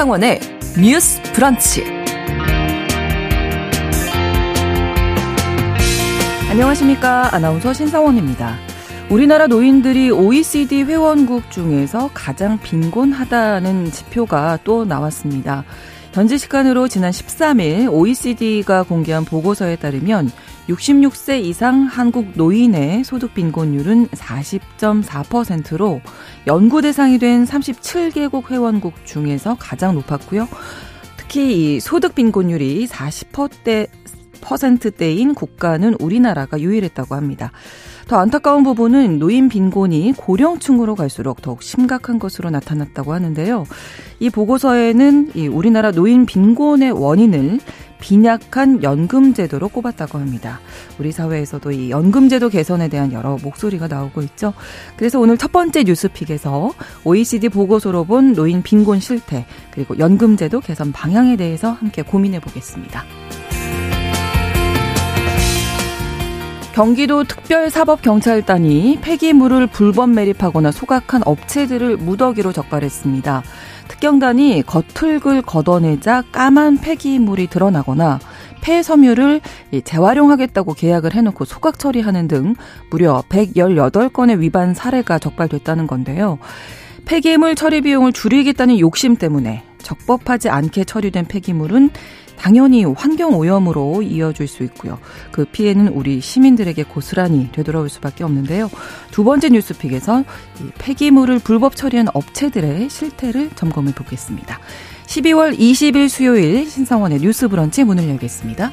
신성원의 뉴스 브런치. 안녕하십니까. 아나운서 신성원입니다. 우리나라 노인들이 OECD 회원국 중에서 가장 빈곤하다는 지표가 또 나왔습니다. 현지 시간으로 지난 13일 OECD가 공개한 보고서에 따르면 66세 이상 한국 노인의 소득 빈곤율은 40.4%로 연구 대상이 된 37개국 회원국 중에서 가장 높았고요. 특히 이 소득 빈곤율이 40%대 퍼센트대인 국가는 우리나라가 유일했다고 합니다. 더 안타까운 부분은 노인 빈곤이 고령층으로 갈수록 더욱 심각한 것으로 나타났다고 하는데요. 이 보고서에는 이 우리나라 노인 빈곤의 원인을 빈약한 연금제도로 꼽았다고 합니다. 우리 사회에서도 이 연금제도 개선에 대한 여러 목소리가 나오고 있죠. 그래서 오늘 첫 번째 뉴스픽에서 OECD 보고서로 본 노인 빈곤 실태 그리고 연금제도 개선 방향에 대해서 함께 고민해 보겠습니다. 경기도 특별사법경찰단이 폐기물을 불법 매립하거나 소각한 업체들을 무더기로 적발했습니다. 특경단이 겉흙을 걷어내자 까만 폐기물이 드러나거나 폐섬유를 재활용하겠다고 계약을 해놓고 소각 처리하는 등 무려 118건의 위반 사례가 적발됐다는 건데요. 폐기물 처리 비용을 줄이겠다는 욕심 때문에 적법하지 않게 처리된 폐기물은 당연히 환경 오염으로 이어질 수 있고요. 그 피해는 우리 시민들에게 고스란히 되돌아올 수밖에 없는데요. 두 번째 뉴스픽에서 폐기물을 불법 처리한 업체들의 실태를 점검해 보겠습니다. 12월 20일 수요일 신성원의 뉴스 브런치 문을 열겠습니다.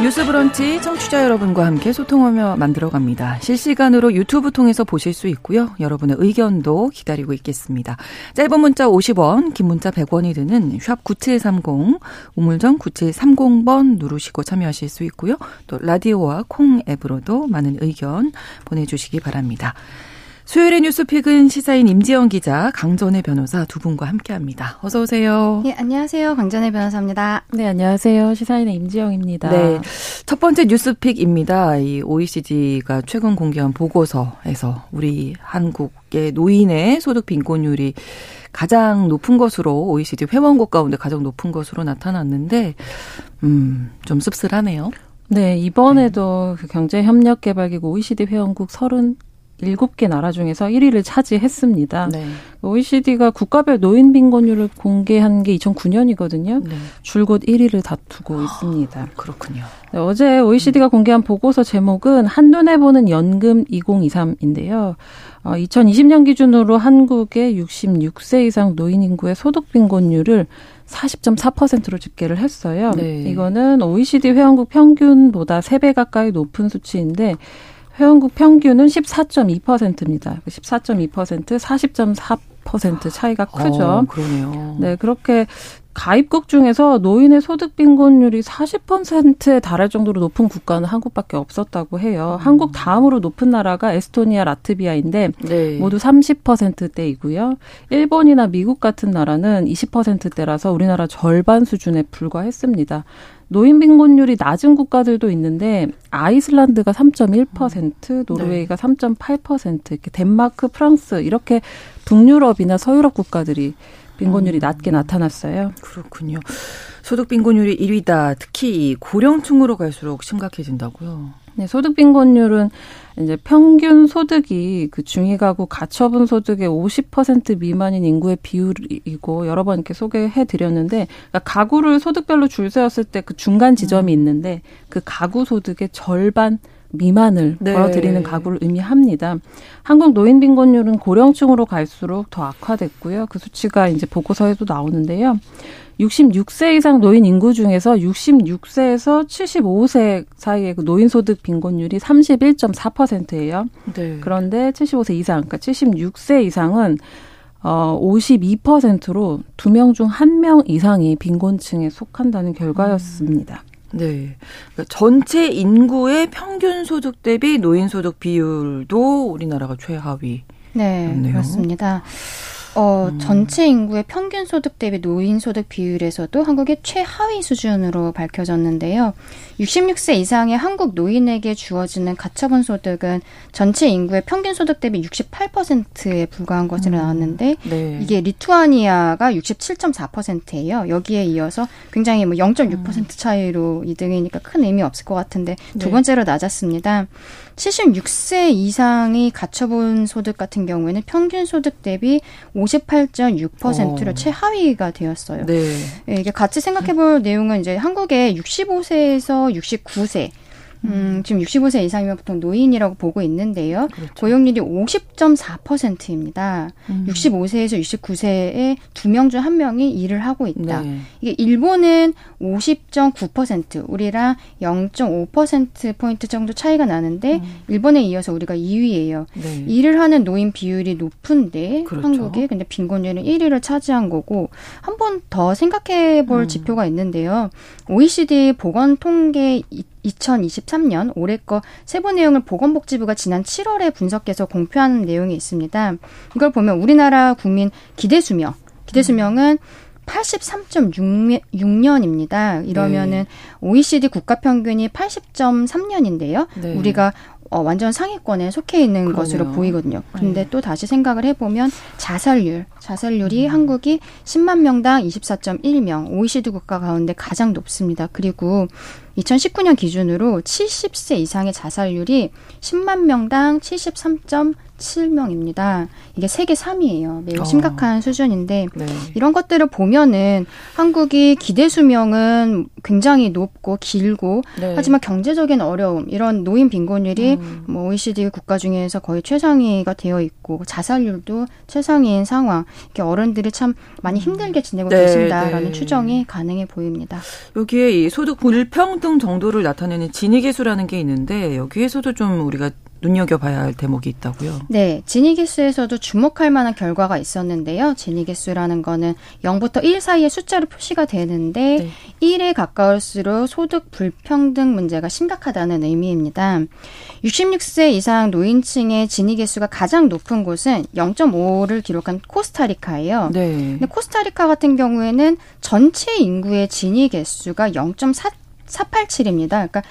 뉴스 브런치 청취자 여러분과 함께 소통하며 만들어갑니다. 실시간으로 유튜브 통해서 보실 수 있고요. 여러분의 의견도 기다리고 있겠습니다. 짧은 문자 50원, 긴 문자 100원이 드는 샵 9730, 우물정 9730번 누르시고 참여하실 수 있고요. 또 라디오와 콩 앱으로도 많은 의견 보내주시기 바랍니다. 수요일의 뉴스픽은 시사인 임지영 기자, 강전의 변호사 두 분과 함께합니다. 어서 오세요. 네, 안녕하세요. 강전의 변호사입니다. 네, 안녕하세요. 시사인의 임지영입니다. 네, 첫 번째 뉴스픽입니다. 이 OECD가 최근 공개한 보고서에서 우리 한국의 노인의 소득 빈곤율이 가장 높은 것으로 OECD 회원국 가운데 가장 높은 것으로 나타났는데, 음, 좀 씁쓸하네요. 네, 이번에도 네. 그 경제협력개발기구 OECD 회원국 30 7개 나라 중에서 1위를 차지했습니다. 네. OECD가 국가별 노인 빈곤율을 공개한 게 2009년이거든요. 네. 줄곧 1위를 다투고 있습니다. 그렇군요. 네, 어제 OECD가 공개한 보고서 제목은 한눈에 보는 연금 2023인데요. 어, 2020년 기준으로 한국의 66세 이상 노인 인구의 소득 빈곤율을 40.4%로 집계를 했어요. 네. 이거는 OECD 회원국 평균보다 3배 가까이 높은 수치인데 회원국 평균은 14.2%입니다. 14.2% 40.4% 차이가 크죠. 어, 그러네요. 네, 그렇게 가입국 중에서 노인의 소득 빈곤율이 40%에 달할 정도로 높은 국가는 한국밖에 없었다고 해요. 음. 한국 다음으로 높은 나라가 에스토니아, 라트비아인데 네. 모두 30%대이고요. 일본이나 미국 같은 나라는 20%대라서 우리나라 절반 수준에 불과했습니다. 노인 빈곤율이 낮은 국가들도 있는데 아이슬란드가 3.1%, 노르웨이가 네. 3.8%, 이렇게 덴마크, 프랑스 이렇게 북유럽이나 서유럽 국가들이 빈곤율이 음. 낮게 나타났어요. 그렇군요. 소득 빈곤율이 1위다. 특히 고령층으로 갈수록 심각해진다고요. 네, 소득 빈곤율은 이제 평균 소득이 그 중위 가구 가처분 소득의 50% 미만인 인구의 비율이고 여러 번 이렇게 소개해 드렸는데 그러니까 가구를 소득별로 줄 세웠을 때 그 중간 지점이 음. 있는데 그 가구 소득의 절반 미만을 네. 벌어들이는 가구를 의미합니다. 한국 노인 빈곤율은 고령층으로 갈수록 더 악화됐고요. 그 수치가 이제 보고서에도 나오는데요. 66세 이상 노인 인구 중에서 66세에서 75세 사이의 그 노인 소득 빈곤율이 31.4%예요. 네. 그런데 75세 이상, 그러니까 76세 이상은 어 52%로 두 명 중 한 명 이상이 빈곤층에 속한다는 결과였습니다. 네. 그러니까 전체 인구의 평균 소득 대비 노인 소득 비율도 우리나라가 최하위. 네, 그렇습니다. 어, 음. 전체 인구의 평균 소득 대비 노인 소득 비율에서도 한국의 최하위 수준으로 밝혀졌는데요. 66세 이상의 한국 노인에게 주어지는 가처분 소득은 전체 인구의 평균 소득 대비 68%에 불과한 것으로 음. 나왔는데 네. 이게 리투아니아가 67.4%예요. 여기에 이어서 굉장히 뭐 0.6% 음. 차이로 2등이니까 큰 의미 없을 것 같은데 두 네. 번째로 낮았습니다. 76세 이상이 가처분 소득 같은 경우에는 평균 소득 대비 58.6%로 어. 최하위가 되었어요. 네. 네, 이게 같이 생각해 볼 내용은 이제 한국의 65세에서 69세 음, 지금 65세 이상이면 보통 노인이라고 보고 있는데요. 그렇죠. 고용률이 50.4%입니다. 음. 65세에서 69세에 두 명 중 한 명이 일을 하고 있다. 네. 이게 일본은 50.9%, 우리랑 0.5%포인트 정도 차이가 나는데, 음. 일본에 이어서 우리가 2위예요. 네. 일을 하는 노인 비율이 높은데, 그렇죠. 한국이 근데 빈곤율은 1위를 차지한 거고, 한 번 더 생각해 볼 음. 지표가 있는데요. OECD 보건 통계 2023년 올해 거 세부 내용을 보건복지부가 지난 7월에 분석해서 공표한 내용이 있습니다. 이걸 보면 우리나라 국민 기대 수명, 기대 수명은 83.6년입니다. 이러면은 네. OECD 국가 평균이 80.3년인데요. 네. 우리가 어, 완전 상위권에 속해 있는 그러네요. 것으로 보이거든요. 근데 네. 또 다시 생각을 해보면 자살률, 자살률이 음. 한국이 10만 명당 24.1명, OECD 국가 가운데 가장 높습니다. 그리고 2019년 기준으로 70세 이상의 자살률이 10만 명당 73.7명입니다. 이게 세계 3위예요. 매우 어. 심각한 어. 수준인데 네. 이런 것들을 보면은 한국이 기대 수명은 굉장히 높고 길고 네. 하지만 경제적인 어려움 이런 노인 빈곤율이 음. 뭐 OECD 국가 중에서 거의 최상위가 되어 있고 자살률도 최상위인 상황. 이렇게 어른들이 참 많이 힘들게 지내고 네, 계신다라는 네. 추정이 가능해 보입니다. 여기에 이 소득 불평등 정도를 나타내는 진위계수라는 게 있는데 여기에서도 좀 우리가 눈여겨봐야 할 대목이 있다고요? 네, 진위계수에서도 주목할 만한 결과가 있었는데요. 진위계수라는 거는 0부터 1 사이의 숫자로 표시가 되는데 네. 1에 가까울수록 소득 불평등 문제가 심각하다는 의미입니다. 66세 이상 노인층의 진위계수가 가장 높은 곳은 0.5를 기록한 코스타리카예요. 네. 근데 코스타리카 같은 경우에는 전체 인구의 진위계수가 0.487입니다. 그러니까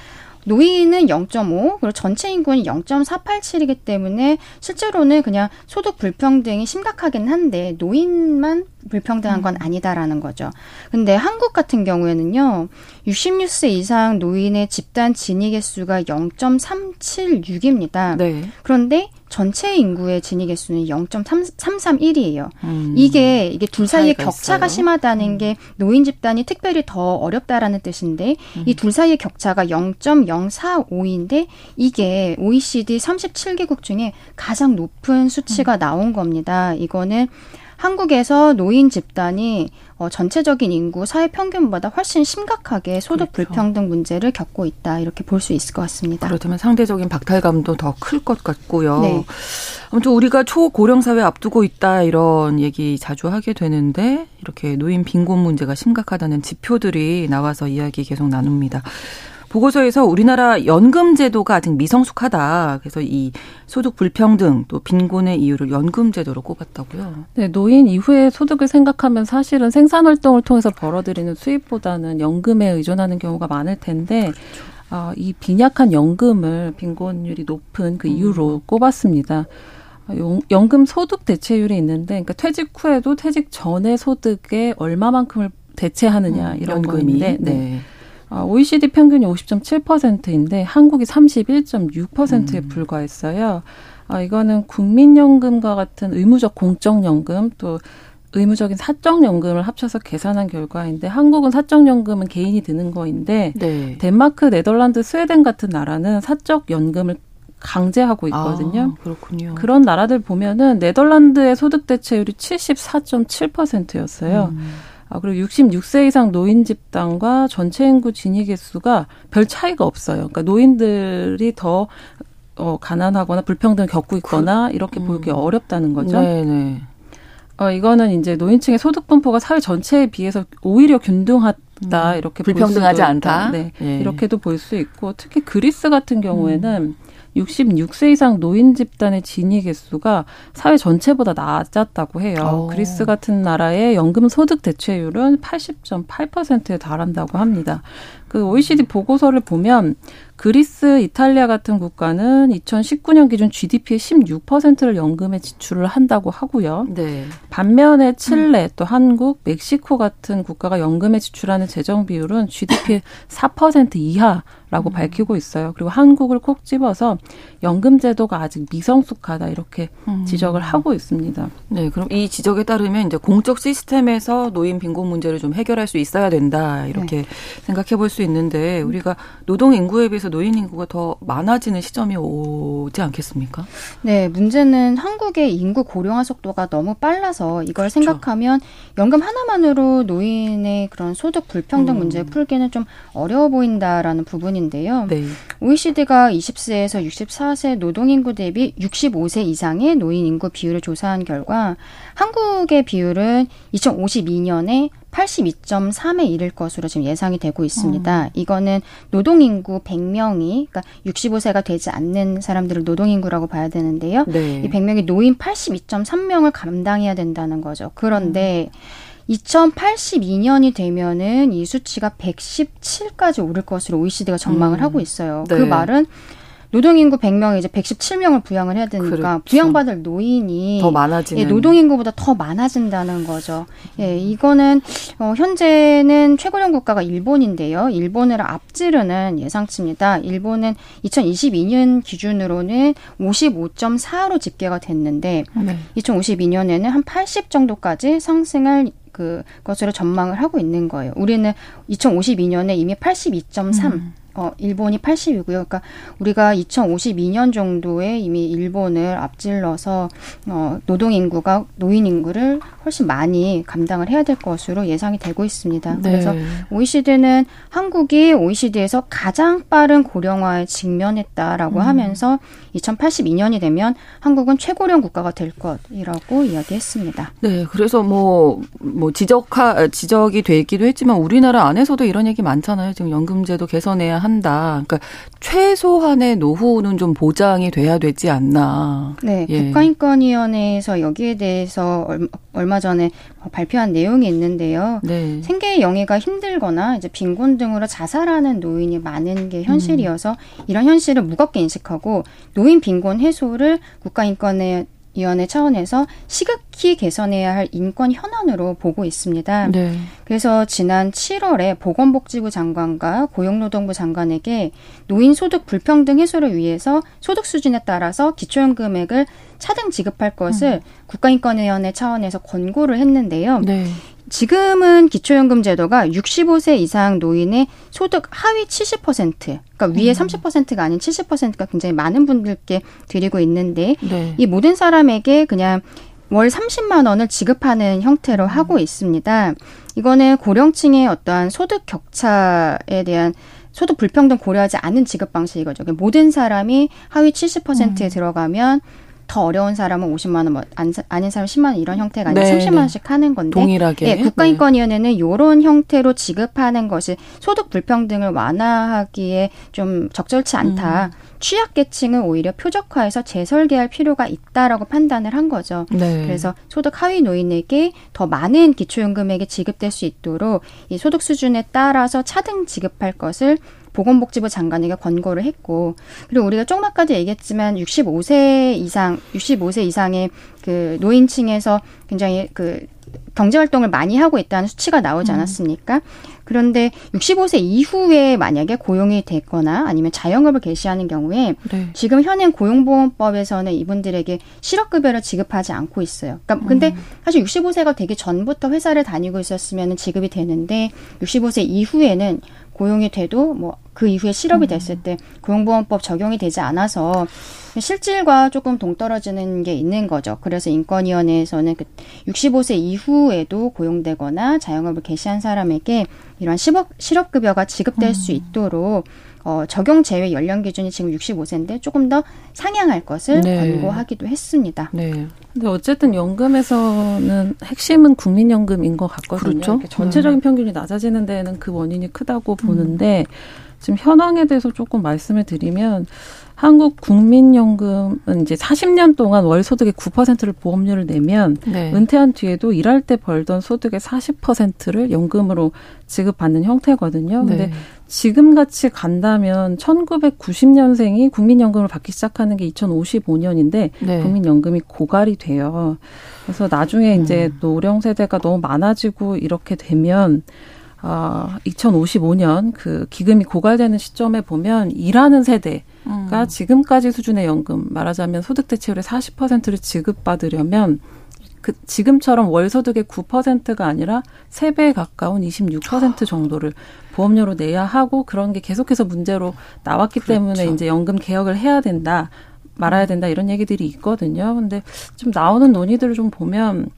노인은 0.5, 그리고 전체 인구는 0.487이기 때문에 실제로는 그냥 소득 불평등이 심각하긴 한데 노인만 불평등한 건 음. 아니다라는 거죠. 근데 한국 같은 경우에는요, 66세 이상 노인의 집단 진위 개수가 0.376입니다. 네. 그런데 전체 인구의 진위 개수는 0.331이에요. 음. 이게 이게 둘 사이의 격차가 있어요. 심하다는 음. 게 노인 집단이 특별히 더 어렵다라는 뜻인데 음. 이둘 사이의 격차가 0.045인데 이게 OECD 37개국 중에 가장 높은 수치가 음. 나온 겁니다. 이거는 한국에서 노인 집단이 어, 전체적인 인구 사회 평균보다 훨씬 심각하게 소득 그렇죠. 불평등 문제를 겪고 있다 이렇게 볼 수 있을 것 같습니다. 그렇다면 상대적인 박탈감도 더 클 것 같고요. 네. 아무튼 우리가 초고령 사회 앞두고 있다 이런 얘기 자주 하게 되는데 이렇게 노인 빈곤 문제가 심각하다는 지표들이 나와서 이야기 계속 나눕니다. 보고서에서 우리나라 연금 제도가 아직 미성숙하다. 그래서 이 소득 불평등 또 빈곤의 이유를 연금 제도로 꼽았다고요. 네, 노인 이후에 소득을 생각하면 사실은 생산 활동을 통해서 벌어들이는 수입보다는 연금에 의존하는 경우가 많을 텐데 그렇죠. 어, 이 빈약한 연금을 빈곤율이 높은 그 이유로 음. 꼽았습니다. 연금 소득 대체율이 있는데, 그러니까 퇴직 후에도 퇴직 전의 소득에 얼마만큼을 대체하느냐 음, 이런 연금이. 거인데, 네. 네. OECD 아, 평균이 50.7%인데 한국이 31.6%에 음. 불과했어요. 아, 이거는 국민연금과 같은 의무적 공적연금 또 의무적인 사적연금을 합쳐서 계산한 결과인데 한국은 사적연금은 개인이 드는 거인데 네. 덴마크, 네덜란드, 스웨덴 같은 나라는 사적연금을 강제하고 있거든요. 아, 그렇군요. 그런 나라들 보면은 네덜란드의 소득 대체율이 74.7%였어요. 음. 아, 그리고 66세 이상 노인 집단과 전체 인구 진위 개수가 별 차이가 없어요. 그러니까 노인들이 더 어, 가난하거나 불평등을 겪고 있거나 이렇게 음. 보기 어렵다는 거죠. 네네. 네. 어, 이거는 이제 노인층의 소득 분포가 사회 전체에 비해서 오히려 균등하다 음. 이렇게 불평등하지 않다. 네, 예. 이렇게도 볼 수 있고 특히 그리스 같은 경우에는 음. 66세 이상 노인 집단의 진위 개수가 사회 전체보다 낮았다고 해요. 오. 어. 그리스 같은 나라의 연금 소득 대체율은 80.8%에 달한다고 합니다. 그 OECD 보고서를 보면 그리스, 이탈리아 같은 국가는 2019년 기준 GDP의 16%를 연금에 지출을 한다고 하고요. 네. 반면에 칠레, 음. 또 한국, 멕시코 같은 국가가 연금에 지출하는 재정 비율은 GDP 4% 이하 라고 음. 밝히고 있어요. 그리고 한국을 콕 집어서 연금 제도가 아직 미성숙하다 이렇게 음. 지적을 하고 있습니다. 네, 그럼 이 지적에 따르면 이제 공적 시스템에서 노인 빈곤 문제를 좀 해결할 수 있어야 된다 이렇게 네. 생각해 볼 수 있는데 우리가 노동 인구에 비해서 노인 인구가 더 많아지는 시점이 오지 않겠습니까? 네, 문제는 한국의 인구 고령화 속도가 너무 빨라서 이걸 그렇죠. 생각하면 연금 하나만으로 노인의 그런 소득 불평등 음. 문제 풀기는 좀 어려워 보인다라는 부분인데요. 네. OECD가 20세에서 64 24세 노동 인구 대비 65세 이상의 노인 인구 비율을 조사한 결과 한국의 비율은 2052년에 82.3에 이를 것으로 지금 예상이 되고 있습니다. 음. 이거는 노동 인구 100명이, 그러니까 65세가 되지 않는 사람들을 노동 인구라고 봐야 되는데요. 네. 이 100명이 노인 82.3명을 감당해야 된다는 거죠. 그런데 음. 2082년이 되면은 이 수치가 117까지 오를 것으로 OECD가 전망을 음. 하고 있어요. 그 네. 그 말은 노동인구 100명에 이제 117명을 부양을 해야 되니까 그렇죠. 부양받을 노인이 더 많아지는 예, 노동인구보다 더 많아진다는 거죠. 예, 이거는 어, 현재는 최고령 국가가 일본인데요. 일본을 앞지르는 예상치입니다. 일본은 2022년 기준으로는 55.4로 집계가 됐는데 네. 2052년에는 한 80 정도까지 상승할 그 것으로 전망을 하고 있는 거예요. 우리는 2052년에 이미 82.3 음. 어, 일본이 80이고요. 그러니까 우리가 2052년 정도에 이미 일본을 앞질러서 어, 노동 인구가 노인 인구를 훨씬 많이 감당을 해야 될 것으로 예상이 되고 있습니다. 네. 그래서 OECD는 한국이 OECD에서 가장 빠른 고령화에 직면했다라고 음. 하면서 2082년이 되면 한국은 최고령 국가가 될 것이라고 이야기했습니다. 네, 그래서 뭐뭐 뭐 지적하 지적이 되기도 했지만 우리나라 안에서도 이런 얘기 많잖아요. 지금 연금제도 개선해야 한다. 그러니까 최소한의 노후는 좀 보장이 돼야 되지 않나. 네, 예. 국가인권위원회에서 여기에 대해서 얼마 전에 발표한 내용이 있는데요. 네. 생계 영위가 힘들거나 이제 빈곤 등으로 자살하는 노인이 많은 게 현실이어서 음. 이런 현실을 무겁게 인식하고 노인 빈곤 해소를 국가인권의 위원회 차원에서 시급히 개선해야 할 인권 현안으로 보고 있습니다. 네. 그래서 지난 7월에 보건복지부 장관과 고용노동부 장관에게 노인 소득 불평등 해소를 위해서 소득 수준에 따라서 기초연 금액을 차등 지급할 것을 음. 국가인권위원회 차원에서 권고를 했는데요. 네. 지금은 기초연금 제도가 65세 이상 노인의 소득 하위 70%, 그러니까 위에 음. 30%가 아닌 70%가 굉장히 많은 분들께 드리고 있는데 네. 이 모든 사람에게 그냥 월 30만 원을 지급하는 형태로 음. 하고 있습니다. 이거는 고령층의 어떠한 소득 격차에 대한 소득 불평등 고려하지 않는 지급 방식이거죠. 그러니까 모든 사람이 하위 70%에 음. 들어가면 더 어려운 사람은 50만 원, 뭐 안, 아닌 사람 10만 원 이런 형태가 아니라 네, 30만 원씩 하는 건데 동일하게 예, 국가인권위원회는 이런 형태로 지급하는 것이 소득 불평등을 완화하기에 좀 적절치 않다. 음. 취약계층은 오히려 표적화해서 재설계할 필요가 있다라고 판단을 한 거죠. 네. 그래서 소득 하위 노인에게 더 많은 기초연금액이 지급될 수 있도록 이 소득 수준에 따라서 차등 지급할 것을 보건복지부 장관에게 권고를 했고 그리고 우리가 조금 아까도 얘기했지만 65세 이상 65세 이상의 그 노인층에서 굉장히 그 경제 활동을 많이 하고 있다는 수치가 나오지 음. 않았습니까? 음. 그런데 65세 이후에 만약에 고용이 됐거나 아니면 자영업을 개시하는 경우에 네. 지금 현행 고용보험법에서는 이분들에게 실업급여를 지급하지 않고 있어요. 그러니까 근데 음. 사실 65세가 되기 전부터 회사를 다니고 있었으면 지급이 되는데 65세 이후에는 고용이 돼도 뭐 그 이후에 실업이 음. 됐을 때 고용보험법 적용이 되지 않아서 실질과 조금 동떨어지는 게 있는 거죠. 그래서 인권위원회에서는 그 65세 이후에도 고용되거나 자영업을 개시한 사람에게 이러한 실업, 실업급여가 지급될 음. 수 있도록 어, 적용 제외 연령 기준이 지금 65세인데 조금 더 상향할 것을 네. 권고하기도 했습니다. 네. 근데 어쨌든 연금에서는 핵심은 국민연금인 것 같거든요. 그렇죠? 전체적인 음. 평균이 낮아지는 데는 그 원인이 크다고 보는데 음. 지금 현황에 대해서 조금 말씀을 드리면 한국 국민연금은 이제 40년 동안 월 소득의 9%를 보험료를 내면 네. 은퇴한 뒤에도 일할 때 벌던 소득의 40%를 연금으로 지급받는 형태거든요. 근데 네. 지금 같이 간다면 1990년생이 국민연금을 받기 시작하는 게 2055년인데 네. 국민연금이 고갈이 돼요. 그래서 나중에 이제 음. 노령 세대가 너무 많아지고 이렇게 되면 어, 2055년 그 기금이 고갈되는 시점에 보면 일하는 세대 가 음. 지금까지 수준의 연금 말하자면 소득 대체율의 40%를 지급받으려면 그 지금처럼 월 소득의 9%가 아니라 3배에 가까운 26% 정도를 보험료로 내야 하고 그런 게 계속해서 문제로 나왔기 그렇죠. 때문에 이제 연금 개혁을 해야 된다. 말아야 된다 이런 얘기들이 있거든요. 근데 좀 나오는 논의들을 좀 보면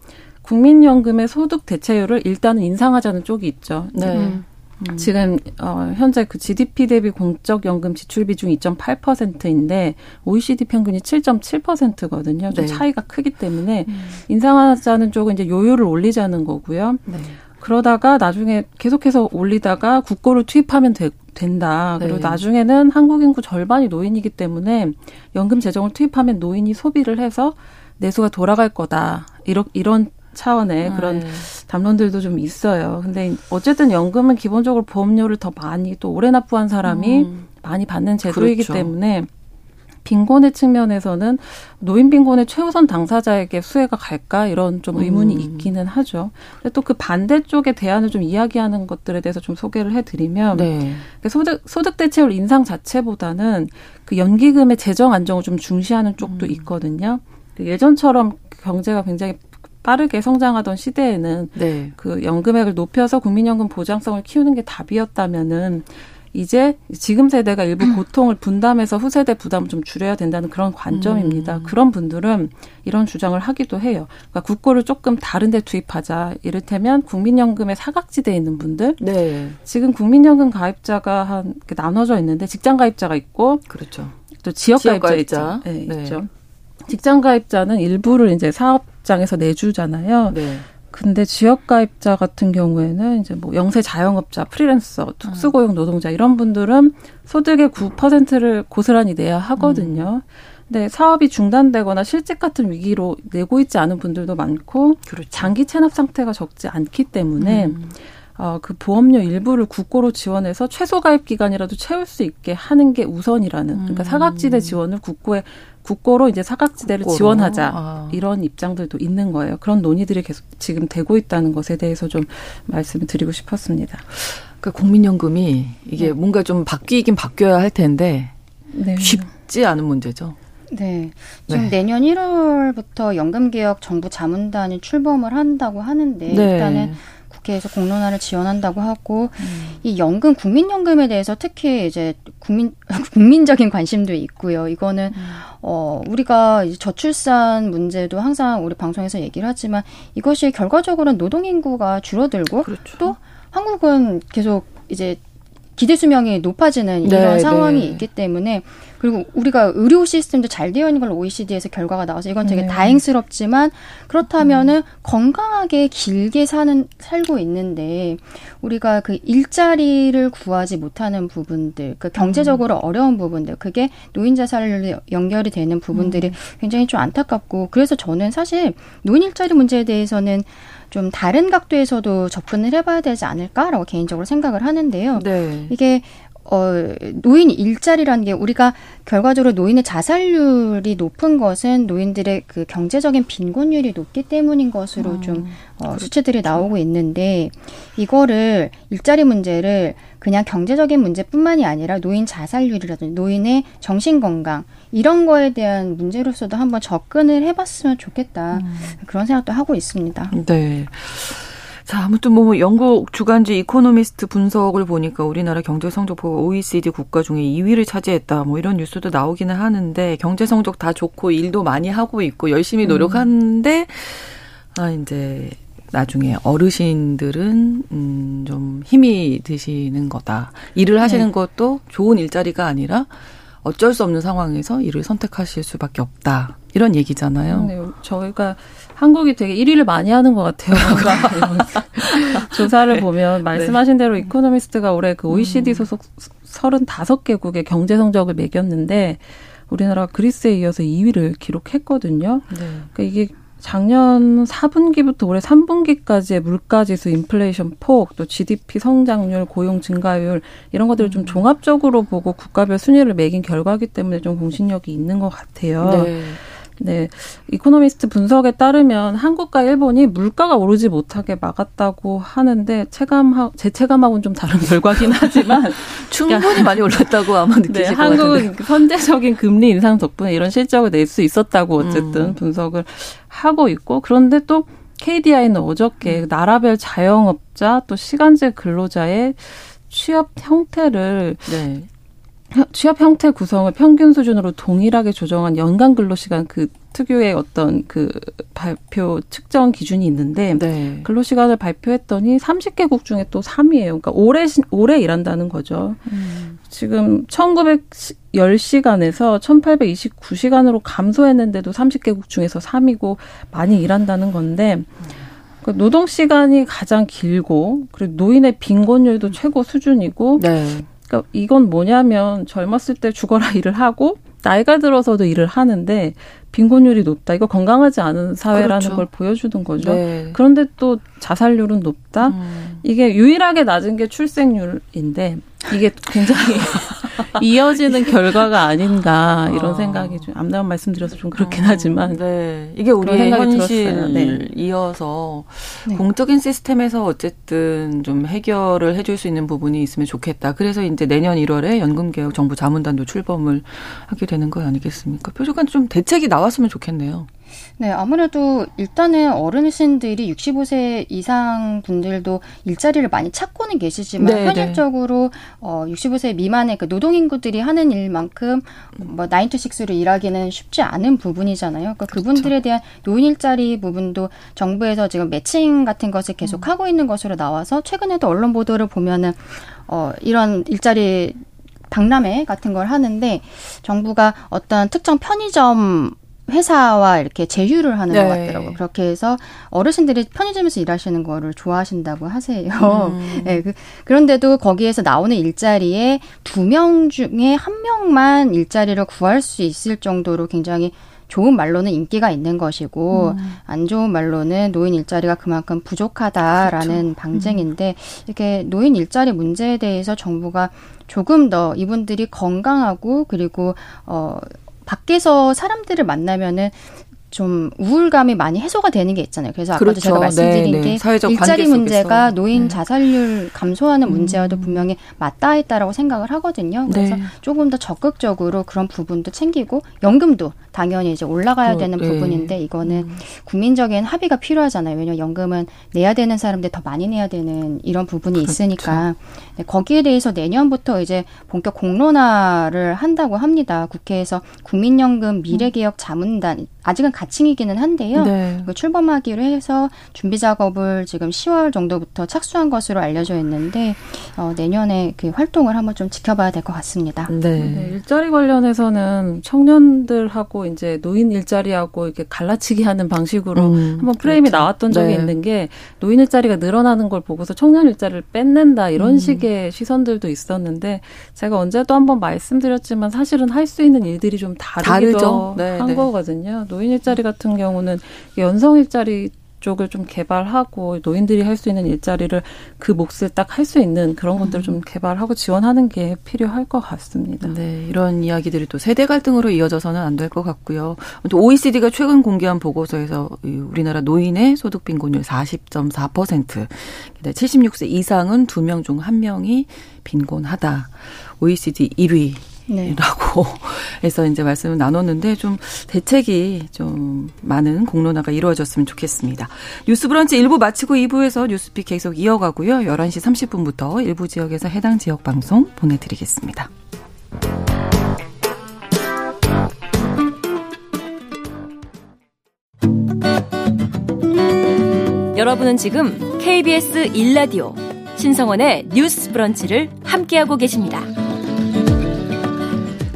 국민연금의 소득 대체율을 일단은 인상하자는 쪽이 있죠. 네. 음. 음. 지금 어 현재 그 GDP 대비 공적 연금 지출 비중이 2.8%인데 OECD 평균이 7.7%거든요. 좀 네. 차이가 크기 때문에 음. 인상하자는 쪽은 이제 요율을 올리자는 거고요. 네. 그러다가 나중에 계속해서 올리다가 국고를 투입하면 되, 된다. 그리고 네. 나중에는 한국 인구 절반이 노인이기 때문에 연금 재정을 투입하면 노인이 소비를 해서 내수가 돌아갈 거다. 이런 이런 차원의 아, 그런 네. 담론들도 좀 있어요. 근데 어쨌든 연금은 기본적으로 보험료를 더 많이 또 오래 납부한 사람이 음. 많이 받는 제도이기 그렇죠. 때문에 빈곤의 측면에서는 노인 빈곤의 최우선 당사자에게 수혜가 갈까 이런 좀 의문이 음. 있기는 하죠. 근데 또 그 반대쪽의 대안을 좀 이야기하는 것들에 대해서 좀 소개를 해드리면 네. 그 소득 소득 대체율 인상 자체보다는 그 연기금의 재정 안정을 좀 중시하는 쪽도 음. 있거든요. 그 예전처럼 경제가 굉장히 빠르게 성장하던 시대에는 네. 그 연금액을 높여서 국민연금 보장성을 키우는 게 답이었다면은 이제 지금 세대가 일부 음. 고통을 분담해서 후세대 부담을 좀 줄여야 된다는 그런 관점입니다. 음. 그런 분들은 이런 주장을 하기도 해요. 그러니까 국고를 조금 다른 데 투입하자. 이를테면 국민연금에 사각지대에 있는 분들. 네. 지금 국민연금 가입자가 한 나눠져 있는데 직장 가입자가 있고 그렇죠. 또 지역, 지역 가입자, 네, 네. 있죠. 직장 가입자는 일부를 이제 사업 장에서 내주잖아요. 네. 근데 지역 가입자 같은 경우에는 이제 뭐 영세 자영업자, 프리랜서, 특수고용 노동자 이런 분들은 소득의 9%를 고스란히 내야 하거든요. 음. 근데 사업이 중단되거나 실직 같은 위기로 내고 있지 않은 분들도 많고 그렇죠. 장기 체납 상태가 적지 않기 때문에 음. 어, 그 보험료 일부를 국고로 지원해서 최소 가입 기간이라도 채울 수 있게 하는 게 우선이라는 그러니까 음. 사각지대 지원을 국고에 국고로 이제 사각지대를 국고로? 지원하자 아. 이런 입장들도 있는 거예요. 그런 논의들이 계속 지금 되고 있다는 것에 대해서 좀 말씀을 드리고 싶었습니다. 그 국민연금이 이게 네. 뭔가 좀 바뀌긴 바뀌어야 할 텐데 네. 쉽지 않은 문제죠. 네. 지금 네. 내년 1월부터 연금개혁 정부 자문단이 출범을 한다고 하는데 네. 일단은 국회에서 공론화를 지원한다고 하고 음. 이 연금 국민연금에 대해서 특히 이제 국민 국민적인 관심도 있고요. 이거는 음. 어 우리가 저출산 문제도 항상 우리 방송에서 얘기를 하지만 이것이 결과적으로는 노동 인구가 줄어들고 그렇죠. 또 한국은 계속 이제 기대 수명이 높아지는 이런 네, 상황이 네. 있기 때문에 그리고 우리가 의료 시스템도 잘 되어 있는 걸 OECD에서 결과가 나와서 이건 되게 네. 다행스럽지만 그렇다면은 음. 건강하게 길게 사는 살고 있는데 우리가 그 일자리를 구하지 못하는 부분들, 그 경제적으로 음. 어려운 부분들, 그게 노인 자살로 연결이 되는 부분들이 음. 굉장히 좀 안타깝고 그래서 저는 사실 노인 일자리 문제에 대해서는 좀 다른 각도에서도 접근을 해봐야 되지 않을까라고 개인적으로 생각을 하는데요. 네. 이게 어, 노인 일자리라는 게 우리가 결과적으로 노인의 자살률이 높은 것은 노인들의 그 경제적인 빈곤율이 높기 때문인 것으로 음, 좀 어, 그렇죠. 수치들이 나오고 있는데 이거를 일자리 문제를 그냥 경제적인 문제뿐만이 아니라 노인 자살률이라든지 노인의 정신 건강 이런 거에 대한 문제로서도 한번 접근을 해봤으면 좋겠다 음. 그런 생각도 하고 있습니다. 네. 자, 아무튼 뭐 영국 주간지 이코노미스트 분석을 보니까 우리나라 경제 성적표가 OECD 국가 중에 2위를 차지했다. 뭐 이런 뉴스도 나오기는 하는데 경제 성적 다 좋고 일도 많이 하고 있고 열심히 음. 노력하는데 음. 아 이제 나중에 어르신들은 음좀 힘이 드시는 거다. 일을 하시는 네. 것도 좋은 일자리가 아니라 어쩔 수 없는 상황에서 이를 선택하실 수밖에 없다. 이런 얘기잖아요. 네, 저희가 한국이 되게 1위를 많이 하는 것 같아요. 조사를 네. 보면 말씀하신 대로 이코노미스트가 올해 그 OECD 음. 소속 35개국의 경제 성적을 매겼는데 우리나라가 그리스에 이어서 2위를 기록했거든요. 네. 그러니까 이게 작년 4분기부터 올해 3분기까지의 물가지수, 인플레이션 폭, 또 GDP 성장률, 고용 증가율 이런 것들을 좀 음. 종합적으로 보고 국가별 순위를 매긴 결과기 때문에 좀 공신력이 있는 것 같아요. 네. 네. 이코노미스트 분석에 따르면 한국과 일본이 물가가 오르지 못하게 막았다고 하는데 체감하 제 체감하고는 좀 다른 결과긴 하지만 충분히 많이 올랐다고 아마 느끼실 네, 것 한국은 선제적인 금리 인상 덕분에 이런 실적을 낼 수 있었다고 어쨌든 음. 분석을 하고 있고 그런데 또 KDI는 어저께 음. 나라별 자영업자 또 시간제 근로자의 취업 형태를 네. 취업 형태 구성을 평균 수준으로 동일하게 조정한 연간 근로시간 그 특유의 어떤 그 발표 측정 기준이 있는데 네. 근로시간을 발표했더니 30개국 중에 또 3위예요. 그러니까 오래 오래 일한다는 거죠. 음. 지금 1910시간에서 1829시간으로 감소했는데도 30개국 중에서 3위고 많이 일한다는 건데 그 노동 시간이 가장 길고 그리고 노인의 빈곤율도 최고 수준이고 네. 그러니까 이건 뭐냐면 젊었을 때 죽어라 일을 하고 나이가 들어서도 일을 하는데 빈곤율이 높다. 이거 건강하지 않은 사회라는 그렇죠. 걸 보여주는 거죠. 네. 그런데 또 자살률은 높다. 음. 이게 유일하게 낮은 게 출생률인데 이게 굉장히 이어지는 결과가 아닌가 이런 아. 생각이 좀 앞나온 말씀드려서 좀 그렇긴 어. 하지만 네 이게 우리의 현실 네. 이어서 네. 공적인 시스템에서 어쨌든 좀 해결을 해줄 수 있는 부분이 있으면 좋겠다. 그래서 이제 내년 1월에 연금 개혁 정부 자문단도 출범을 하게 되는 거 아니겠습니까? 표적한 좀 대책이 나왔으면 좋겠네요. 네, 아무래도 일단은 어르신들이 65세 이상 분들도 일자리를 많이 찾고는 계시지만 네, 네. 현실적으로 네. 어 65세 미만의 그 노동 인구들이 하는 일만큼 뭐9 to 6로 일하기는 쉽지 않은 부분이잖아요. 그러니까 그렇죠. 그분들에 대한 노인 일자리 부분도 정부에서 지금 매칭 같은 것을 계속 음. 하고 있는 것으로 나와서 최근에도 언론 보도를 보면은 어 이런 일자리 박람회 같은 걸 하는데 정부가 어떤 특정 편의점 회사와 이렇게 제휴를 하는 네. 것 같더라고요. 그렇게 해서 어르신들이 편의점에서 일하시는 거를 좋아하신다고 하세요. 음. 네, 그, 그런데도 거기에서 나오는 일자리에 두 명 중에 한 명만 일자리를 구할 수 있을 정도로 굉장히 좋은 말로는 인기가 있는 것이고 음. 안 좋은 말로는 노인 일자리가 그만큼 부족하다라는 그렇죠. 방증인데 음. 이렇게 노인 일자리 문제에 대해서 정부가 조금 더 이분들이 건강하고 그리고 어 밖에서 사람들을 만나면은 좀 우울감이 많이 해소가 되는 게 있잖아요. 그래서 아까도 그렇죠. 제가 말씀드린 네, 네. 게 일자리 문제가 노인 네. 자살률 감소하는 음. 문제와도 분명히 맞닿아 있다라고 생각을 하거든요. 그래서 네. 조금 더 적극적으로 그런 부분도 챙기고 연금도 당연히 이제 올라가야 그, 되는 네. 부분인데 이거는 음. 국민적인 합의가 필요하잖아요. 왜냐하면 연금은 내야 되는 사람들 더 많이 내야 되는 이런 부분이 그렇죠. 있으니까 네, 거기에 대해서 내년부터 이제 본격 공론화를 한다고 합니다. 국회에서 국민연금 미래개혁 자문단 아직은 가칭이기는 한데요. 네. 출범하기로 해서 준비 작업을 지금 10월 정도부터 착수한 것으로 알려져 있는데 어, 내년에 그 활동을 한번 좀 지켜봐야 될 것 같습니다. 네. 네. 일자리 관련해서는 청년들하고 이제 노인 일자리하고 이렇게 갈라치기 하는 방식으로 음, 한번 프레임이 그렇죠. 나왔던 적이 네. 있는 게 노인 일자리가 늘어나는 걸 보고서 청년 일자리를 뺏는다 이런 음. 식의 시선들도 있었는데 제가 언제도 한번 말씀드렸지만 사실은 할 수 있는 일들이 좀 다르기도 네, 한 네. 거거든요. 노인 일자리 같은 경우는 연성 일자리 쪽을 좀 개발하고 노인들이 할 수 있는 일자리를 그 몫을 딱 할 수 있는 그런 음. 것들을 좀 개발하고 지원하는 게 필요할 것 같습니다. 네, 이런 이야기들이 또 세대 갈등으로 이어져서는 안 될 것 같고요. 또 OECD가 최근 공개한 보고서에서 우리나라 노인의 소득 빈곤율 40.4%, 76세 이상은 두 명 중 한 명이 빈곤하다. OECD 1위 네. 라고 해서 이제 말씀을 나눴는데 좀 대책이 좀 많은 공론화가 이루어졌으면 좋겠습니다. 뉴스 브런치 1부 마치고 2부에서 뉴스픽 계속 이어가고요. 11시 30분부터 일부 지역에서 해당 지역 방송 보내드리겠습니다. 여러분은 지금 KBS 1라디오 신성원의 뉴스 브런치를 함께하고 계십니다.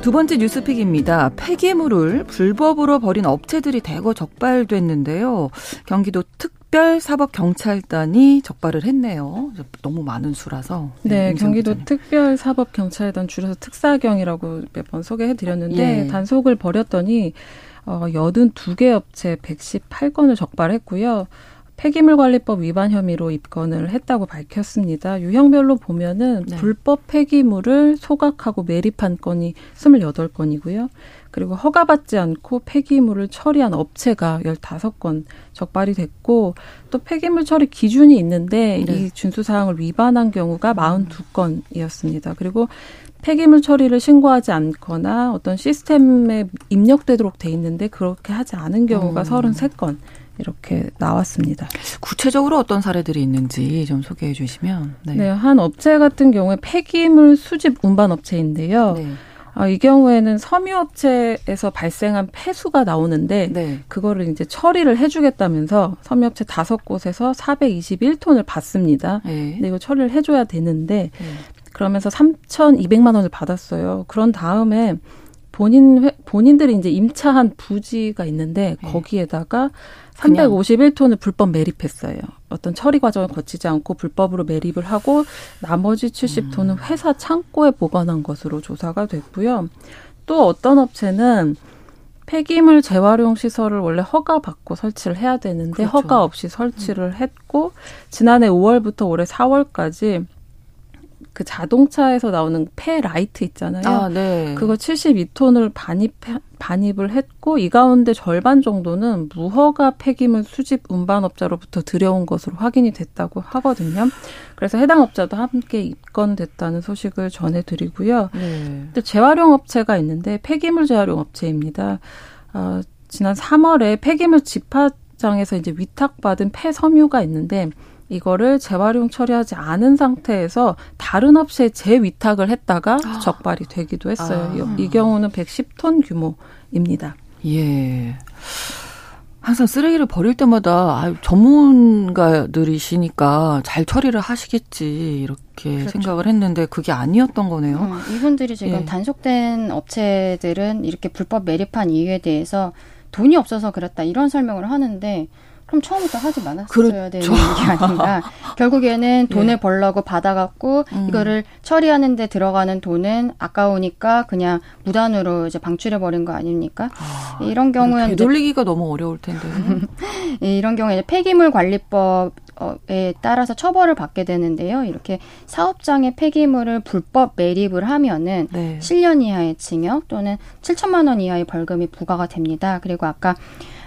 두 번째 뉴스픽입니다. 폐기물을 불법으로 버린 업체들이 대거 적발됐는데요. 경기도 특별사법경찰단이 적발을 했네요. 너무 많은 수라서. 네, 네 경기도 특별사법경찰단 줄여서 특사경이라고 몇 번 소개해드렸는데 예. 단속을 벌였더니 어, 82개 업체 118건을 적발했고요. 폐기물 관리법 위반 혐의로 입건을 했다고 밝혔습니다. 유형별로 보면은 네. 불법 폐기물을 소각하고 매립한 건이 28건이고요. 그리고 허가받지 않고 폐기물을 처리한 업체가 15건 적발이 됐고 또 폐기물 처리 기준이 있는데 네. 이 준수 사항을 위반한 경우가 42건이었습니다. 그리고 폐기물 처리를 신고하지 않거나 어떤 시스템에 입력되도록 돼 있는데 그렇게 하지 않은 경우가 음. 33건 이렇게 나왔습니다. 구체적으로 어떤 사례들이 있는지 좀 소개해 주시면. 네. 네, 한 업체 같은 경우에 폐기물 수집 운반 업체인데요. 네. 아, 이 경우에는 섬유업체에서 발생한 폐수가 나오는데 네. 그거를 이제 처리를 해주겠다면서 섬유업체 다섯 곳에서 421톤을 받습니다. 네. 근데 이거 처리를 해줘야 되는데 네. 그러면서 3,200만 원을 받았어요. 그런 다음에 본인 본인들이 이제 임차한 부지가 있는데 네. 거기에다가 351톤을 불법 매립했어요. 어떤 처리 과정을 거치지 않고 불법으로 매립을 하고 나머지 70톤은 음. 회사 창고에 보관한 것으로 조사가 됐고요. 또 어떤 업체는 폐기물 재활용 시설을 원래 허가 받고 설치를 해야 되는데 그렇죠. 허가 없이 설치를 음. 했고 지난해 5월부터 올해 4월까지 그 자동차에서 나오는 폐 라이트 있잖아요. 아, 네. 그거 72톤을 반입 반입을 했고 이 가운데 절반 정도는 무허가 폐기물 수집 운반업자로부터 들여온 것으로 확인이 됐다고 하거든요. 그래서 해당 업자도 함께 입건됐다는 소식을 전해드리고요. 네. 또 재활용 업체가 있는데 폐기물 재활용 업체입니다. 어, 지난 3월에 폐기물 집하장에서 이제 위탁받은 폐섬유가 있는데 이거를 재활용 처리하지 않은 상태에서 다른 업체에 재위탁을 했다가 아. 적발이 되기도 했어요. 아. 이 경우는 110톤 규모입니다. 예. 항상 쓰레기를 버릴 때마다 아, 전문가들이시니까 잘 처리를 하시겠지 이렇게 그렇죠. 생각을 했는데 그게 아니었던 거네요. 음, 이분들이 지금 예. 단속된 업체들은 이렇게 불법 매립한 이유에 대해서 돈이 없어서 그랬다 이런 설명을 하는데 그럼 처음부터 하지 말았어야 그렇죠. 되는 게 아닌가. 결국에는 예. 돈을 예. 벌려고 받아갖고 음. 이거를 처리하는데 들어가는 돈은 아까우니까 그냥 무단으로 이제 방출해 버린 거 아닙니까? 아, 이런 경우에 되돌리기가 너무 어려울 텐데. 이런 경우에 폐기물 관리법 에 따라서 처벌을 받게 되는데요. 이렇게 사업장의 폐기물을 불법 매립을 하면은 네. 7년 이하의 징역 또는 7천만 원 이하의 벌금이 부과가 됩니다. 그리고 아까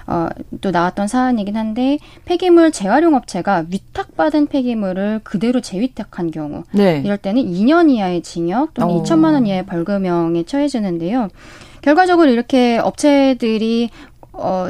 어, 또 나왔던 사안이긴 한데 폐기물 재활용 업체가 위탁받은 폐기물을 그대로 재위탁한 경우 네. 이럴 때는 2년 이하의 징역 또는 오. 어. 2천만 원 이하의 벌금형에 처해지는데요. 결과적으로 이렇게 업체들이 어,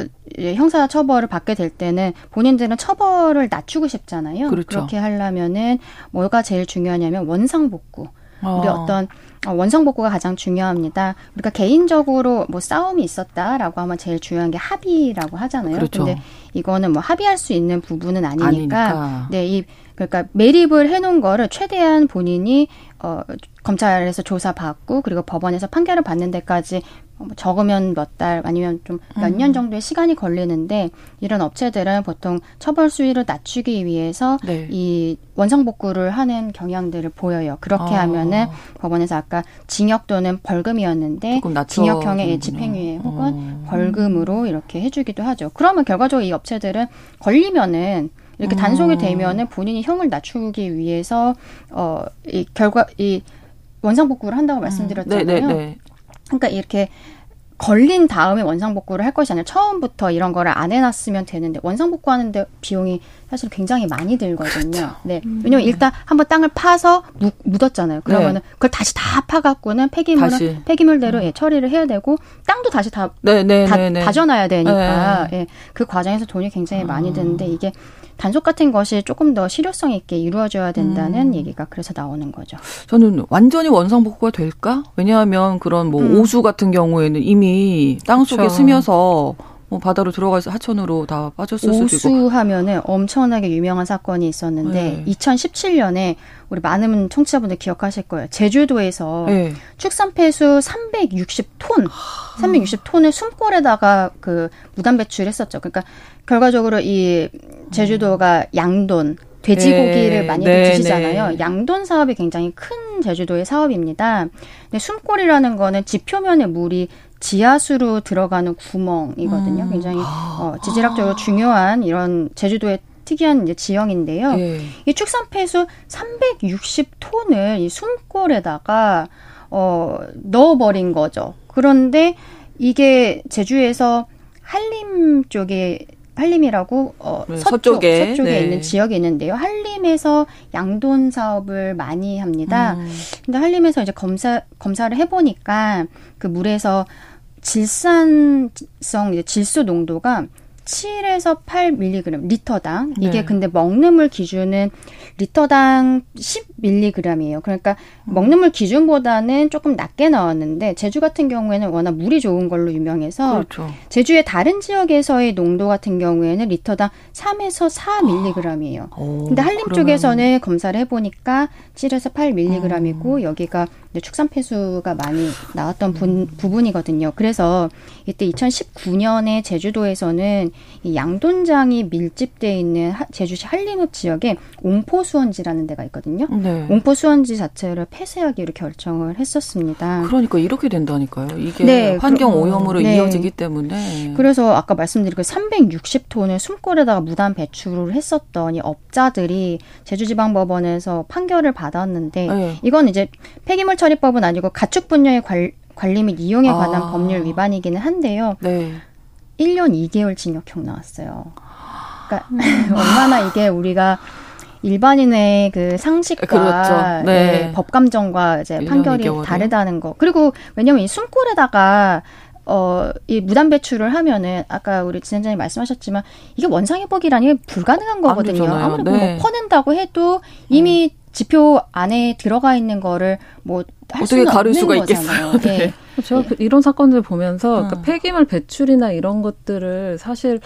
형사 처벌을 받게 될 때는 본인들은 처벌을 낮추고 싶잖아요. 그렇죠. 그렇게 하려면은 뭐가 제일 중요하냐면 원상복구. 어. 우리 어떤 어, 원성복구가 가장 중요합니다. 우리가 개인적으로 뭐 싸움이 있었다라고 하면 제일 중요한 게 합의라고 하잖아요. 그렇죠. 근데 이거는 뭐 합의할 수 있는 부분은 아니니까, 아니니까. 네, 이 그러니까 매립을 해 놓은 거를 최대한 본인이 어 검찰에서 조사받고 그리고 법원에서 판결을 받는 데까지 뭐 적으면 몇 달 아니면 좀 몇년 음. 정도의 시간이 걸리는데 이런 업체들은 보통 처벌 수위를 낮추기 위해서 네. 이 원상 복구를 하는 경향들을 보여요. 그렇게 아. 하면은 법원에서 아까 징역 또는 벌금이었는데 징역형의 집행유예 혹은 어. 벌금으로 이렇게 해주기도 하죠. 그러면 결과적으로 이 업체들은 걸리면은 이렇게 단속이 음. 되면은 본인이 형을 낮추기 위해서 어이 결과 이 원상복구를 한다고 음. 말씀드렸잖아요. 네, 네, 네. 그러니까 이렇게 걸린 다음에 원상복구를 할 것이 아니라 처음부터 이런 거를 안 해놨으면 되는데 원상복구 하는데 비용이 사실 굉장히 많이 들거든요. 그렇죠. 네, 음. 왜냐면 일단 한번 땅을 파서 무, 묻었잖아요. 그러면은 네. 그걸 다시 다 파갖고는 폐기물은 다시. 폐기물대로 음. 예, 처리를 해야 되고 땅도 다시 다, 네, 네, 다 네, 네. 다져놔야 되니까 네. 예, 그 과정에서 돈이 굉장히 많이 아. 드는데 이게 단속 같은 것이 조금 더 실효성 있게 이루어져야 된다는 음. 얘기가 그래서 나오는 거죠. 저는 완전히 원상복구가 될까? 왜냐하면 그런 뭐 음. 오수 같은 경우에는 이미 땅 속에 그렇죠. 스며서 뭐 바다로 들어가서 하천으로 다 빠졌을 수도 있고. 오수 하면은 엄청나게 유명한 사건이 있었는데 네. 2017년에 우리 많은 청취자분들 기억하실 거예요. 제주도에서 네. 축산폐수 360톤, 360톤을 숨골에다가 그 무단 배출했었죠. 그러니까 결과적으로 이 제주도가 양돈 돼지고기를 네, 많이 네, 드시잖아요. 네. 양돈 사업이 굉장히 큰 제주도의 사업입니다. 근데 숨골이라는 거는 지표면의 물이 지하수로 들어가는 구멍이거든요. 음. 굉장히 어, 지질학적으로 중요한 이런 제주도의 특이한 이제 지형인데요. 예. 이 축산 폐수 360톤을 이 숨골에다가 어 넣어버린 거죠. 그런데 이게 제주에서 한림 쪽에 한림이라고 어 네, 서쪽 서쪽 에, 서쪽에 네. 있는 지역이 있는데요. 한림에서 양돈 사업을 많이 합니다. 음. 근데 한림에서 이제 검사 검사를 해보니까 그 물에서 질산성 이제 질소 농도가 7에서 8mg 리터당 이게 네. 근데 먹는 물 기준은 리터당 10mg이에요. 그러니까 먹는 물 기준보다는 조금 낮게 나왔는데 제주 같은 경우에는 워낙 물이 좋은 걸로 유명해서 그렇죠. 제주의 다른 지역에서의 농도 같은 경우에는 리터당 3에서 4mg이에요. 오, 근데 한림 그러면- 쪽에서는 검사를 해 보니까 7에서 8mg이고 음. 여기가 축산 폐수가 많이 나왔던 분- 부분이거든요. 그래서 이때 2019년에 제주도에서는 이 양돈장이 밀집돼 있는 하- 제주시 한림읍 지역에 옹포수원지라는 데가 있거든요. 네. 옹포수원지 자체를 폐쇄하기로 결정을 했었습니다. 그러니까 이렇게 된다니까요. 이게 네, 환경 그- 오염으로 네. 이어지기 때문에. 그래서 아까 말씀드린 그 360톤을 숨골에다가 무단 배출을 했었던 이 업자들이 제주지방법원에서 판결을 받았는데 네. 이건 이제 폐기물 처리 법은 아니고 가축 분야의 관, 관리 및 이용에 관한 아. 법률 위반이기는 한데요. 네. 1년 2개월 징역형 나왔어요. 그러니까 얼마나 이게 우리가 일반인의 그 상식과 그렇죠. 네. 예, 법 감정과 이제 1년 판결이 2개월이요? 다르다는 거. 그리고 왜냐면 이 숨골에다가 어, 이 무단 배출을 하면은 아까 우리 지난장님 말씀하셨지만 이게 원상회복이라는 게 불가능한 거거든요. 아무리 네. 뭐 퍼낸다고 해도 이미 지표 안에 들어가 있는 거를 뭐할 어떻게 수는 가를 없는 수가 거잖아요. 있겠어요. 네. 예. 제가 그 이런 사건들 보면서 어. 그러니까 폐기물 배출이나 이런 것들을 사실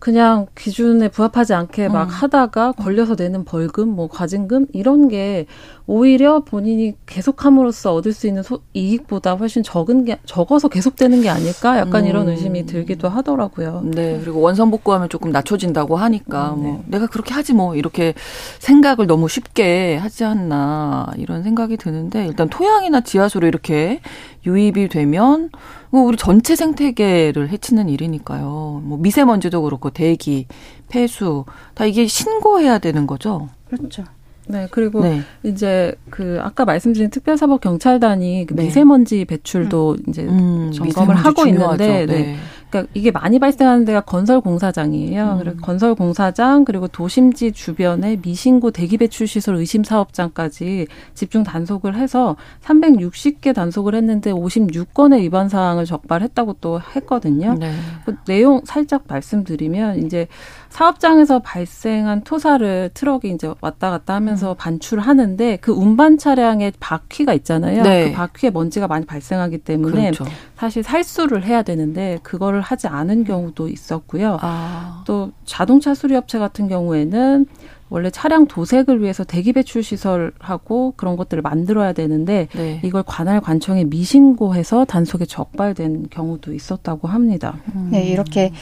그냥 기준에 부합하지 않게 막 음. 하다가 걸려서 내는 벌금, 뭐 과징금 이런 게 오히려 본인이 계속함으로써 얻을 수 있는 소, 이익보다 훨씬 적은 게 적어서 계속되는 게 아닐까? 약간 이런 음. 의심이 들기도 하더라고요. 네. 그리고 원상복구하면 조금 낮춰진다고 하니까 뭐 내가 그렇게 하지 뭐 이렇게 생각을 너무 쉽게 하지 않나 이런 생각이 드는데 일단 토양이나 지하수로 이렇게 유입이 되면 뭐 우리 전체 생태계를 해치는 일이니까요. 뭐 미세먼지도 그렇고 대기, 폐수 다 이게 신고해야 되는 거죠. 그렇죠. 네, 그리고 네. 이제 그 아까 말씀드린 특별사법 경찰단이 그 네. 미세먼지 배출도 이제 음, 점검을 미세먼지 하고 중요하죠. 있는데, 네. 그러니까 이게 많이 발생하는 데가 건설 공사장이에요. 음. 그리고 건설 공사장 그리고 도심지 주변에 미신고 대기 배출 시설 의심 사업장까지 집중 단속을 해서 360개 단속을 했는데 56건의 위반 사항을 적발했다고 또 했거든요. 네. 그 내용 살짝 말씀드리면 이제 사업장에서 발생한 토사를 트럭이 이제 왔다 갔다 하면서 반출하는데 그 운반 차량의 바퀴가 있잖아요. 네. 그 바퀴에 먼지가 많이 발생하기 때문에 그렇죠. 사실 살수를 해야 되는데 그거를 하지 않은 경우도 있었고요. 아. 또 자동차 수리업체 같은 경우에는 원래 차량 도색을 위해서 대기 배출 시설하고 그런 것들을 만들어야 되는데 네. 이걸 관할 관청에 미신고해서 단속에 적발된 경우도 있었다고 합니다. 네, 이렇게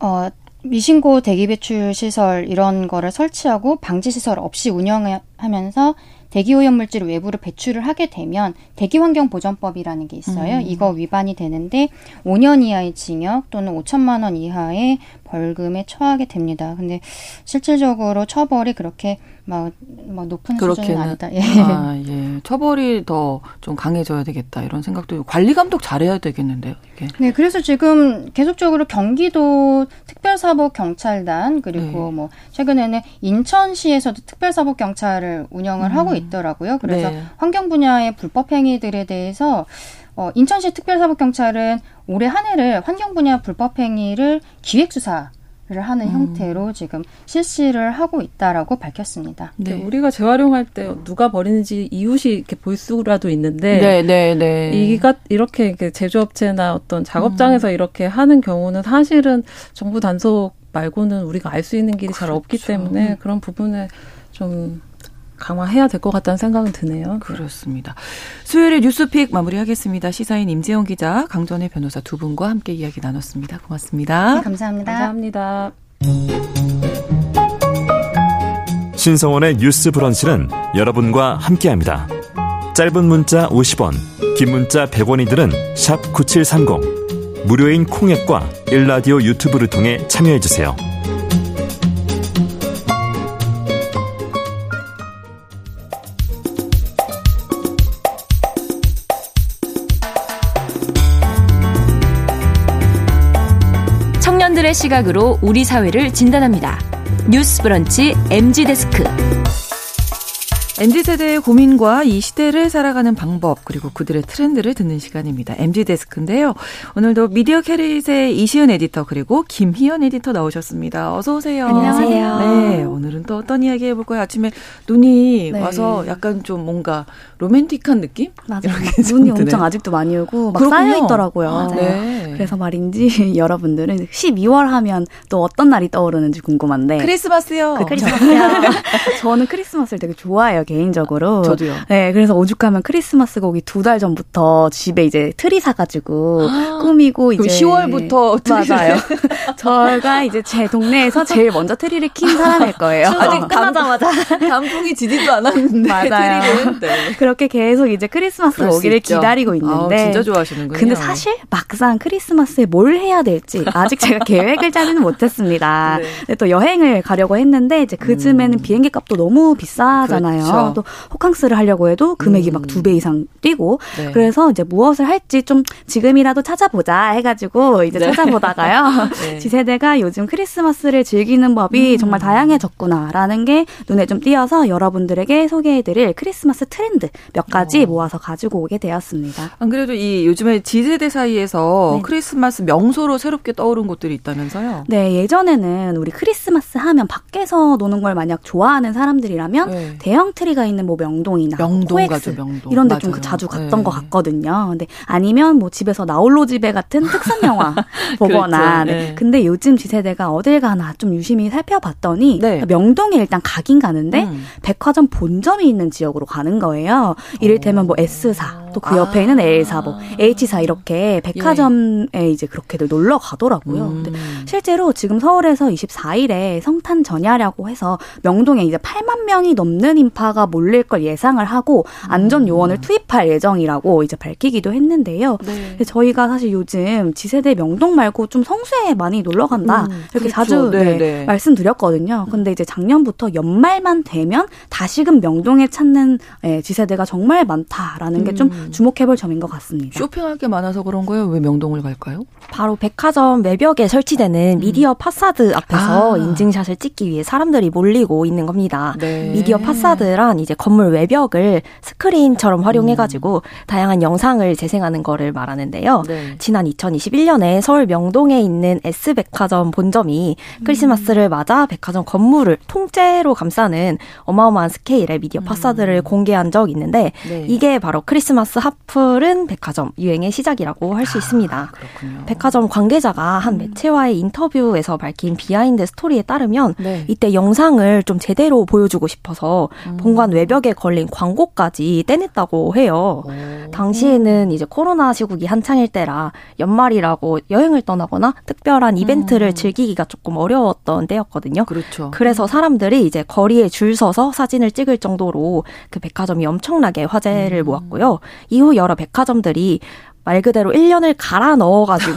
어 미신고 대기 배출 시설 이런 거를 설치하고 방지 시설 없이 운영하면서 대기 오염 물질을 외부로 배출을 하게 되면 대기 환경 보전법이라는 게 있어요. 음. 이거 위반이 되는데 5년 이하의 징역 또는 5천만 원 이하의 벌금에 처하게 됩니다. 근데 실질적으로 처벌이 그렇게 막, 막 높은 수준은 아니다. 예. 아, 예. 처벌이 더 좀 강해져야 되겠다. 이런 생각도 관리 감독 잘해야 되겠는데요, 이게. 네, 그래서 지금 계속적으로 경기도 특별사법 경찰단 그리고 네. 뭐 최근에는 인천시에서도 특별사법 경찰을 운영을 하고 있더라고요. 그래서 네. 환경 분야의 불법 행위들에 대해서 어, 인천시 특별사법 경찰은 올해 한 해를 환경 분야 불법 행위를 기획 수사 하는 음. 형태로 지금 실시를 하고 있다라고 밝혔습니다. 네. 우리가 재활용할 때 누가 버리는지 이웃이 이렇게 볼 수라도 있는데 네, 네, 네. 이가 이렇게 제조업체나 어떤 작업장에서 음. 이렇게 하는 경우는 사실은 정부 단속 말고는 우리가 알 수 있는 길이 그렇죠. 잘 없기 때문에 그런 부분에 좀 강화해야 될 것 같다는 생각은 드네요. 그렇습니다. 수요일에 뉴스픽 마무리하겠습니다. 시사인 임재영 기자, 강전의 변호사 두 분과 함께 이야기 나눴습니다. 고맙습니다. 네, 감사합니다. 감사합니다. 신성원의 뉴스 브런치는 여러분과 함께합니다. 짧은 문자 50원, 긴 문자 100원이들은 샵 9730. 무료인 콩앱과 일라디오 유튜브를 통해 참여해주세요. 시각으로 우리 사회를 진단합니다. 뉴스 브런치 MZ 데스크. MZ세대의 고민과 이 시대를 살아가는 방법, 그리고 그들의 트렌드를 듣는 시간입니다. MZ데스크인데요. 오늘도 미디어 캐릿의 이시은 에디터, 그리고 김희연 에디터 나오셨습니다. 어서 오세요. 안녕하세요. 네, 오늘은 또 어떤 이야기 해볼 까요? 아침에 눈이 네. 와서 약간 좀 뭔가 로맨틱한 느낌? 맞아요. 눈이 엄청 아직도 많이 오고 막. 쌓여 있더라고요. 맞아요. 네. 그래서 말인데 여러분들은 12월 하면 또 어떤 날이 떠오르는지 궁금한데. 크리스마스요. 그 크리스마스요. 저는 크리스마스를 되게 좋아해요. 개인적으로. 저도요. 네, 그래서 오죽하면 크리스마스 오기 두달 전부터 집에 이제 트리 사가지고 아, 꾸미고 이제 10월부터 맞아요. 저가 이제 제 동네에서 제일 먼저 트리를 킨 사람일 거예요. 추석 끝나자마자 단풍이 지지도 않았는데 맞아요. 트리를. 네. 그렇게 계속 이제 크리스마스 오기를 기다리고 있는데 아, 진짜 좋아하시는군요. 근데 사실 막상 크리스마스에 뭘 해야 될지 아직 제가 계획을 짜지는 못했습니다. 네. 또 여행을 가려고 했는데 이제 그 즈음에는 음. 비행기 값도 너무 비싸잖아요. 그렇죠. 또 호캉스를 하려고 해도 금액이 음. 막두 배 이상 뛰고 네. 그래서 이제 무엇을 할지 좀 지금이라도 찾아보자 해가지고 이제 네. 찾아보다가요 네. 지세대가 요즘 크리스마스를 즐기는 법이 음. 정말 다양해졌구나라는 게 눈에 좀 띄어서 여러분들에게 소개해드릴 크리스마스 트렌드 몇 가지 어. 모아서 가지고 오게 되었습니다. 안 그래도 이 요즘에 지세대 사이에서 네. 크리스마스 명소로 새롭게 떠오른 곳들이 있다면서요? 네 예전에는 우리 크리스마스 하면 밖에서 노는 걸 만약 좋아하는 사람들이라면 네. 대형 트리 트리가 있는 뭐 명동이나 명동 코엑스 명동. 이런 데 좀 자주 갔던 네. 것 같거든요. 근데 아니면 뭐 집에서 나홀로 집에 같은 특선 영화 보거나. 그렇죠. 네. 네. 근데 요즘 Z세대가 어딜 가나 좀 유심히 살펴봤더니 네. 명동에 일단 가긴 가는데 음. 백화점 본점이 있는 지역으로 가는 거예요. 이를테면 뭐 S사 또 그 옆에 있는 L사 뭐 H사 이렇게 백화점에 예. 이제 그렇게들 놀러 가더라고요. 음. 근데 실제로 지금 서울에서 24일에 성탄 전야라고 해서 명동에 이제 8만 명이 넘는 인파가 몰릴 걸 예상을 하고 안전 요원을 음. 투입할 예정이라고 이제 밝히기도 했는데요. 네. 저희가 사실 요즘 지세대 명동 말고 좀 성수에 많이 놀러 간다 음, 이렇게 그렇죠. 자주 네, 네, 네. 말씀드렸거든요. 근데 이제 작년부터 연말만 되면 다시금 명동에 찾는 예, 지세대가 정말 많다라는 게좀 음. 주목해볼 점인 것 같습니다. 쇼핑할 게 많아서 그런 거예요? 왜 명동을 갈까요? 바로 백화점 외벽에 설치되는 음. media facade 앞에서 아. 인증샷을 찍기 위해 사람들이 몰리고 있는 겁니다. 네. media facade란 이제 건물 외벽을 스크린처럼 활용해가지고 음. 다양한 영상을 재생하는 거를 말하는데요. 네. 지난 2021년에 서울 명동에 있는 S백화점 본점이 음. 크리스마스를 맞아 백화점 건물을 통째로 감싸는 어마어마한 스케일의 media facade를 음. 공개한 적이 있는데 네. 이게 바로 크리스마스 핫플은 백화점 유행의 시작이라고 할수 아, 있습니다. 그렇군요. 백화점 관계자가 한 음. 매체와의 인터뷰에서 밝힌 behind story에 따르면 네. 이때 영상을 좀 제대로 보여주고 싶어서 음. 본관 외벽에 걸린 광고까지 떼냈다고 해요. 오. 당시에는 이제 코로나 시국이 한창일 때라 연말이라고 여행을 떠나거나 특별한 이벤트를 음. 즐기기가 조금 어려웠던 때였거든요. 그렇죠. 그래서 사람들이 이제 거리에 줄 서서 사진을 찍을 정도로 그 백화점이 엄청나게 화제를 음. 모았고요. 이후 여러 백화점들이 말 그대로 1년을 갈아 넣어가지고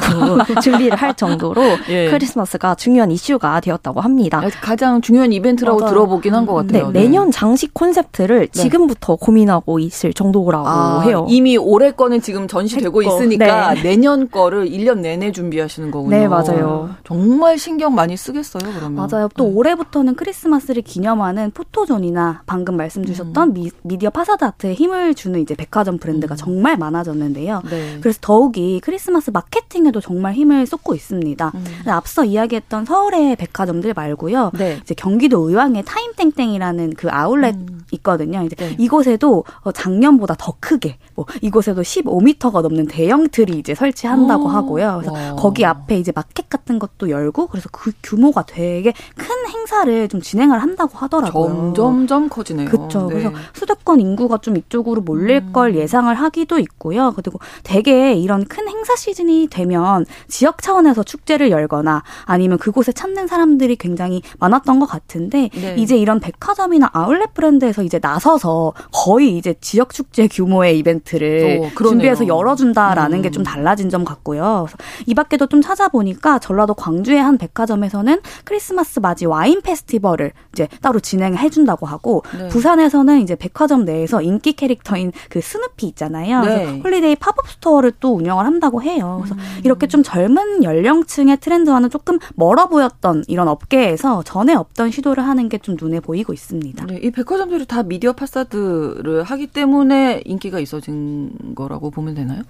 준비를 할 정도로 예. 크리스마스가 중요한 이슈가 되었다고 합니다. 가장 중요한 이벤트라고 맞아요. 들어보긴 한 것 같아요. 네, 내년 장식 콘셉트를 네. 지금부터 고민하고 있을 정도라고 아, 해요. 이미 올해 거는 지금 전시되고 있으니까 네. 내년 거를 1년 내내 준비하시는 거군요. 네, 맞아요. 정말 신경 많이 쓰겠어요, 그러면. 맞아요. 또 네. 올해부터는 크리스마스를 기념하는 포토존이나 방금 말씀 주셨던 음. 미, 디어 파사드 아트에 힘을 주는 이제 백화점 브랜드가 음. 정말 많아졌는데요. 네. 그래서 더욱이 크리스마스 마케팅에도 정말 힘을 쏟고 있습니다. 음. 앞서 이야기했던 서울의 백화점들 말고요. 네. 이제 경기도 의왕의 타임땡땡이라는 그 아울렛 음. 있거든요. 이제 네. 이곳에도 어, 작년보다 더 크게 뭐 이곳에도 15m가 넘는 대형 트리 이제 설치한다고 오. 하고요. 그래서 와. 거기 앞에 이제 마켓 같은 것도 열고 그래서 그 규모가 되게 큰 행사를 좀 진행을 한다고 하더라고요. 점점점 커지네요. 그렇죠. 네. 그래서 수도권 인구가 좀 이쪽으로 몰릴 음. 걸 예상을 하기도 있고요. 그리고 대개 이런 큰 행사 시즌이 되면 지역 차원에서 축제를 열거나 아니면 그곳에 찾는 사람들이 굉장히 많았던 것 같은데 네. 이제 이런 백화점이나 아울렛 브랜드에서 이제 나서서 거의 이제 지역 축제 규모의 이벤트를 오, 준비해서 열어준다라는 음. 게좀 달라진 점 같고요. 이 밖에도 좀 찾아보니까 전라도 광주의 한 백화점에서는 크리스마스 맞이 와인 페스티벌을 이제 따로 진행해 준다고 하고 네. 부산에서는 이제 백화점 내에서 인기 캐릭터인 그 스누피 있잖아요. 네. holiday pop-up store를 또 운영을 한다고 해요. 그래서 음. 이렇게 좀 젊은 연령층의 트렌드와는 조금 멀어 보였던 이런 업계에서 전에 없던 시도를 하는 게 좀 눈에 보이고 있습니다. 네, 이 백화점들이 다 미디어 파사드를 하기 때문에 인기가 있어진 거라고 보면 되나요?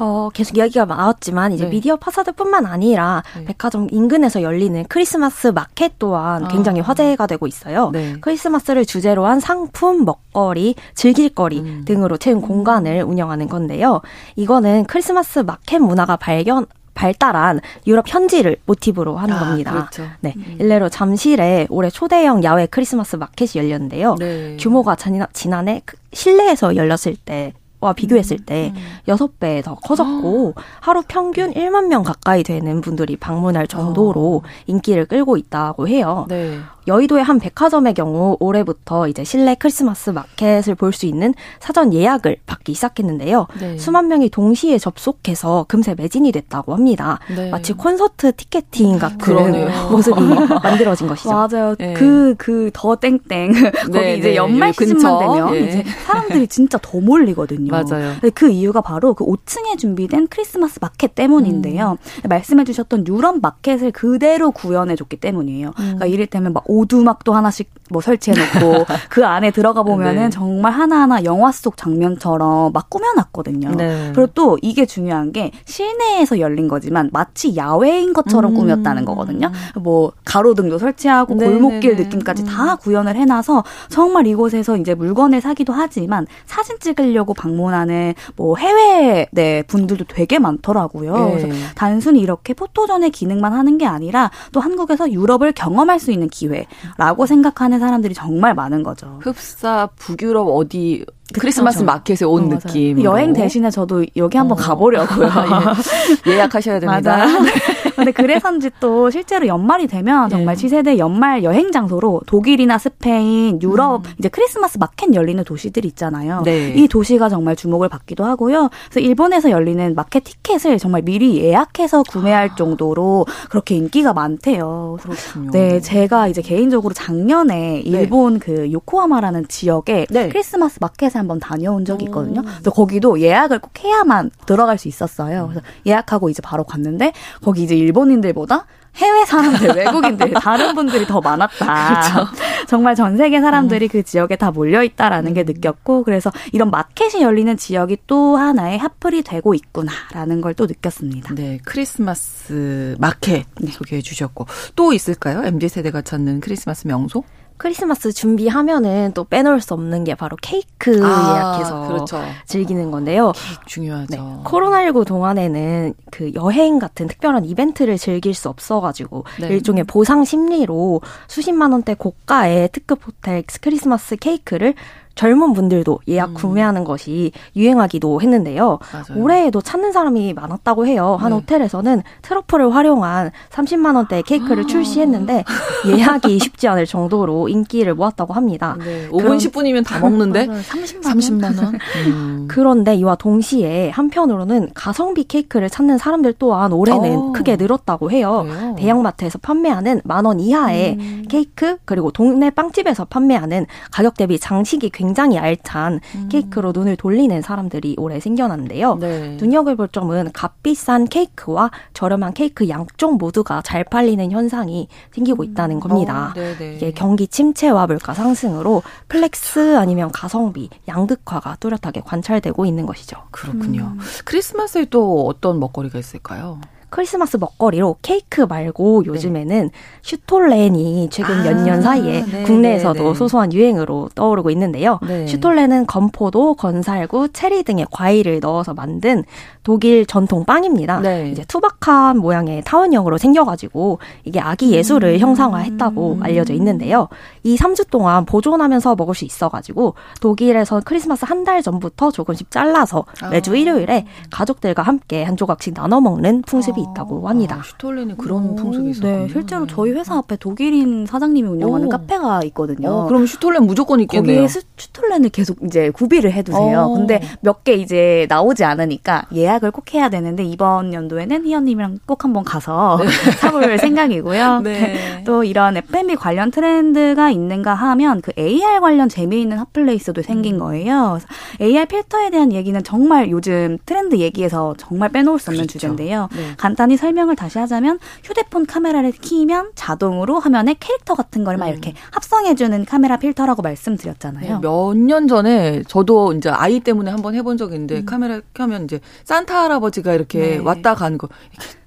어, 계속 이야기가 나왔지만 이제 네. 미디어 파사드뿐만 아니라 네. 백화점 인근에서 열리는 크리스마스 마켓 또한 아. 굉장히 화제가 되고 있어요. 네. 크리스마스를 주제로 한 상품, 먹거리, 즐길거리 음. 등으로 채운 공간을 운영하는 건데요. 이거는 크리스마스 마켓 문화가 발견 발달한 유럽 현지를 모티브로 하는 아, 겁니다. 그렇죠. 네. 음. 일례로 잠실에 올해 초대형 야외 크리스마스 마켓이 열렸는데요. 네. 규모가 지난, 해그 실내에서 열렸을 때 와 비교했을 음, 때 음. 여섯 배 더 커졌고 하루 평균 1만 명 가까이 되는 분들이 방문할 정도로 어. 인기를 끌고 있다고 해요. 네. 여의도의 한 백화점의 경우 올해부터 이제 실내 크리스마스 마켓을 볼 수 있는 사전 예약을 받기 시작했는데요. 네. 수만 명이 동시에 접속해서 금세 매진이 됐다고 합니다. 네. 마치 콘서트 티켓팅 같은 그러네요. 모습이 만들어진 것이죠. 맞아요. 네. 그, 그 더 땡땡. 거기 네, 이제 네. 연말 시즌만 되면 예. 이제 사람들이 진짜 더 몰리거든요. 맞아요. 그 이유가 바로 그 5층에 준비된 크리스마스 마켓 때문인데요. 음. 말씀해 주셨던 유럽 마켓을 그대로 구현해 줬기 때문이에요. 음. 그러니까 이를테면 막 오두막도 하나씩 뭐 설치해놓고 그 안에 들어가 보면은 네. 정말 하나하나 영화 속 장면처럼 막 꾸며놨거든요. 네. 그리고 또 이게 중요한 게 실내에서 열린 거지만 마치 야외인 것처럼 음. 꾸몄다는 거거든요. 뭐 가로등도 설치하고 네, 골목길 네, 네. 느낌까지 음. 다 구현을 해놔서 정말 이곳에서 이제 물건을 사기도 하지만 사진 찍으려고 방문하는 뭐 해외 네 분들도 되게 많더라고요. 네. 그래서 단순히 이렇게 포토전의 기능만 하는 게 아니라 또 한국에서 유럽을 경험할 수 있는 기회 라고 생각하는 사람들이 정말 많은 거죠. 흡사 북유럽 어디 크리스마스 마켓에 온 어, 느낌. 여행 대신에 저도 여기 한번 어. 가보려고요. 예. 예약하셔야 됩니다. 근데 그래서인지 또 실제로 연말이 되면 정말 예. 지세대 연말 여행 장소로 독일이나 스페인, 유럽 음. 이제 크리스마스 마켓 열리는 도시들 있잖아요. 네. 이 도시가 정말 주목을 받기도 하고요. 그래서 일본에서 열리는 마켓 티켓을 정말 미리 예약해서 구매할 아. 정도로 그렇게 인기가 많대요. 그렇군요. 네, 제가 이제 개인적으로 작년에 네. 일본 네. 그 요코하마라는 지역에 네. 크리스마스 마켓에 한번 다녀온 적이 있거든요. 그래서 거기도 예약을 꼭 해야만 들어갈 수 있었어요. 그래서 예약하고 이제 바로 갔는데 거기 이제 일본인들보다 해외 사람들, 외국인들, 다른 분들이 더 많았다. 그렇죠. 정말 전 세계 사람들이 음. 그 지역에 다 몰려 있다라는 게 느꼈고, 그래서 이런 마켓이 열리는 지역이 또 하나의 핫플이 되고 있구나라는 걸 또 느꼈습니다. 네, 크리스마스 마켓 네. 소개해 주셨고, 또 있을까요? MZ 세대가 찾는 크리스마스 명소? 크리스마스 준비하면은 또 빼놓을 수 없는 게 바로 케이크 아, 예약해서 그렇죠. 즐기는 건데요. 케이크 중요하죠. 네. 코로나19 동안에는 그 여행 같은 특별한 이벤트를 즐길 수 없어가지고 네. 일종의 보상 심리로 수십만 원대 고가의 특급 호텔 크리스마스 케이크를 젊은 분들도 예약 음. 구매하는 것이 유행하기도 했는데요. 맞아요. 올해에도 찾는 사람이 많았다고 해요. 한 네. 호텔에서는 트러플을 활용한 30만 원대 케이크를 아. 출시했는데 예약이 쉽지 않을 정도로 인기를 모았다고 합니다. 네. 5분 10분이면 다 먹는데 30만 원. 30만 원. 음. 그런데 이와 동시에 한편으로는 가성비 케이크를 찾는 사람들 또한 올해는 오. 어. 크게 늘었다고 해요. 그래요? 대형마트에서 판매하는 만 원 이하의 음. 케이크 그리고 동네 빵집에서 판매하는 가격 대비 장식이 굉장히 굉장히 알찬 음. 케이크로 눈을 돌리는 사람들이 올해 생겨났는데요. 네. 눈여겨볼 점은 값비싼 케이크와 저렴한 케이크 양쪽 모두가 잘 팔리는 현상이 생기고 있다는 겁니다. 어, 이게 경기 침체와 물가 상승으로 flex 아니면 가성비, 양극화가 뚜렷하게 관찰되고 있는 것이죠. 그렇군요. 음. 크리스마스에 또 어떤 먹거리가 있을까요? 크리스마스 먹거리로 케이크 말고 네. 요즘에는 네. 슈톨렌이 최근 아, 몇년 사이에 네, 국내에서도 네, 네, 소소한 유행으로 떠오르고 있는데요. 네. 슈톨렌은 건포도, 건살구, 체리 등의 과일을 넣어서 만든 독일 전통 빵입니다. 이제 투박한 모양의 타원형으로 생겨가지고 이게 아기 예수를 음. 형상화했다고 알려져 있는데요. 이 3주 동안 보존하면서 먹을 수 있어가지고 독일에서 크리스마스 한 달 전부터 조금씩 잘라서 매주 아. 일요일에 가족들과 함께 한 조각씩 나눠 먹는 풍습이 아. 있다고 합니다. 아, 슈톨렌이 그런 풍습이 있어요. 네, 실제로 저희 회사 앞에 독일인 사장님이 운영하는 오. 카페가 있거든요. 어, 그럼 슈톨렌 무조건 있겠네요. 거기에 슈톨렌을 계속 이제 구비를 해두세요. 어. 근데 몇 개 이제 나오지 않으니까 예약을 꼭 해야 되는데 이번 연도에는 희연님이랑 꼭 한번 가서 네. 사볼 생각이고요. 네. 또 이런 F&B 관련 트렌드가 있는가 하면 그 AR 관련 재미있는 hot place도 생긴 음. 거예요. AR 필터에 대한 얘기는 정말 요즘 트렌드 얘기에서 정말 빼놓을 수 없는 그렇죠. 주제인데요. 네. 간단히 설명을 다시 하자면 휴대폰 카메라를 키면 자동으로 화면에 캐릭터 같은 걸막 음. 이렇게 합성해주는 카메라 필터라고 말씀드렸잖아요. 네, 몇년 전에 저도 이제 아이 때문에 한번 해본 적이 있는데 음. 카메라 켜면 이제 산타 할아버지가 이렇게 네. 왔다 가는 거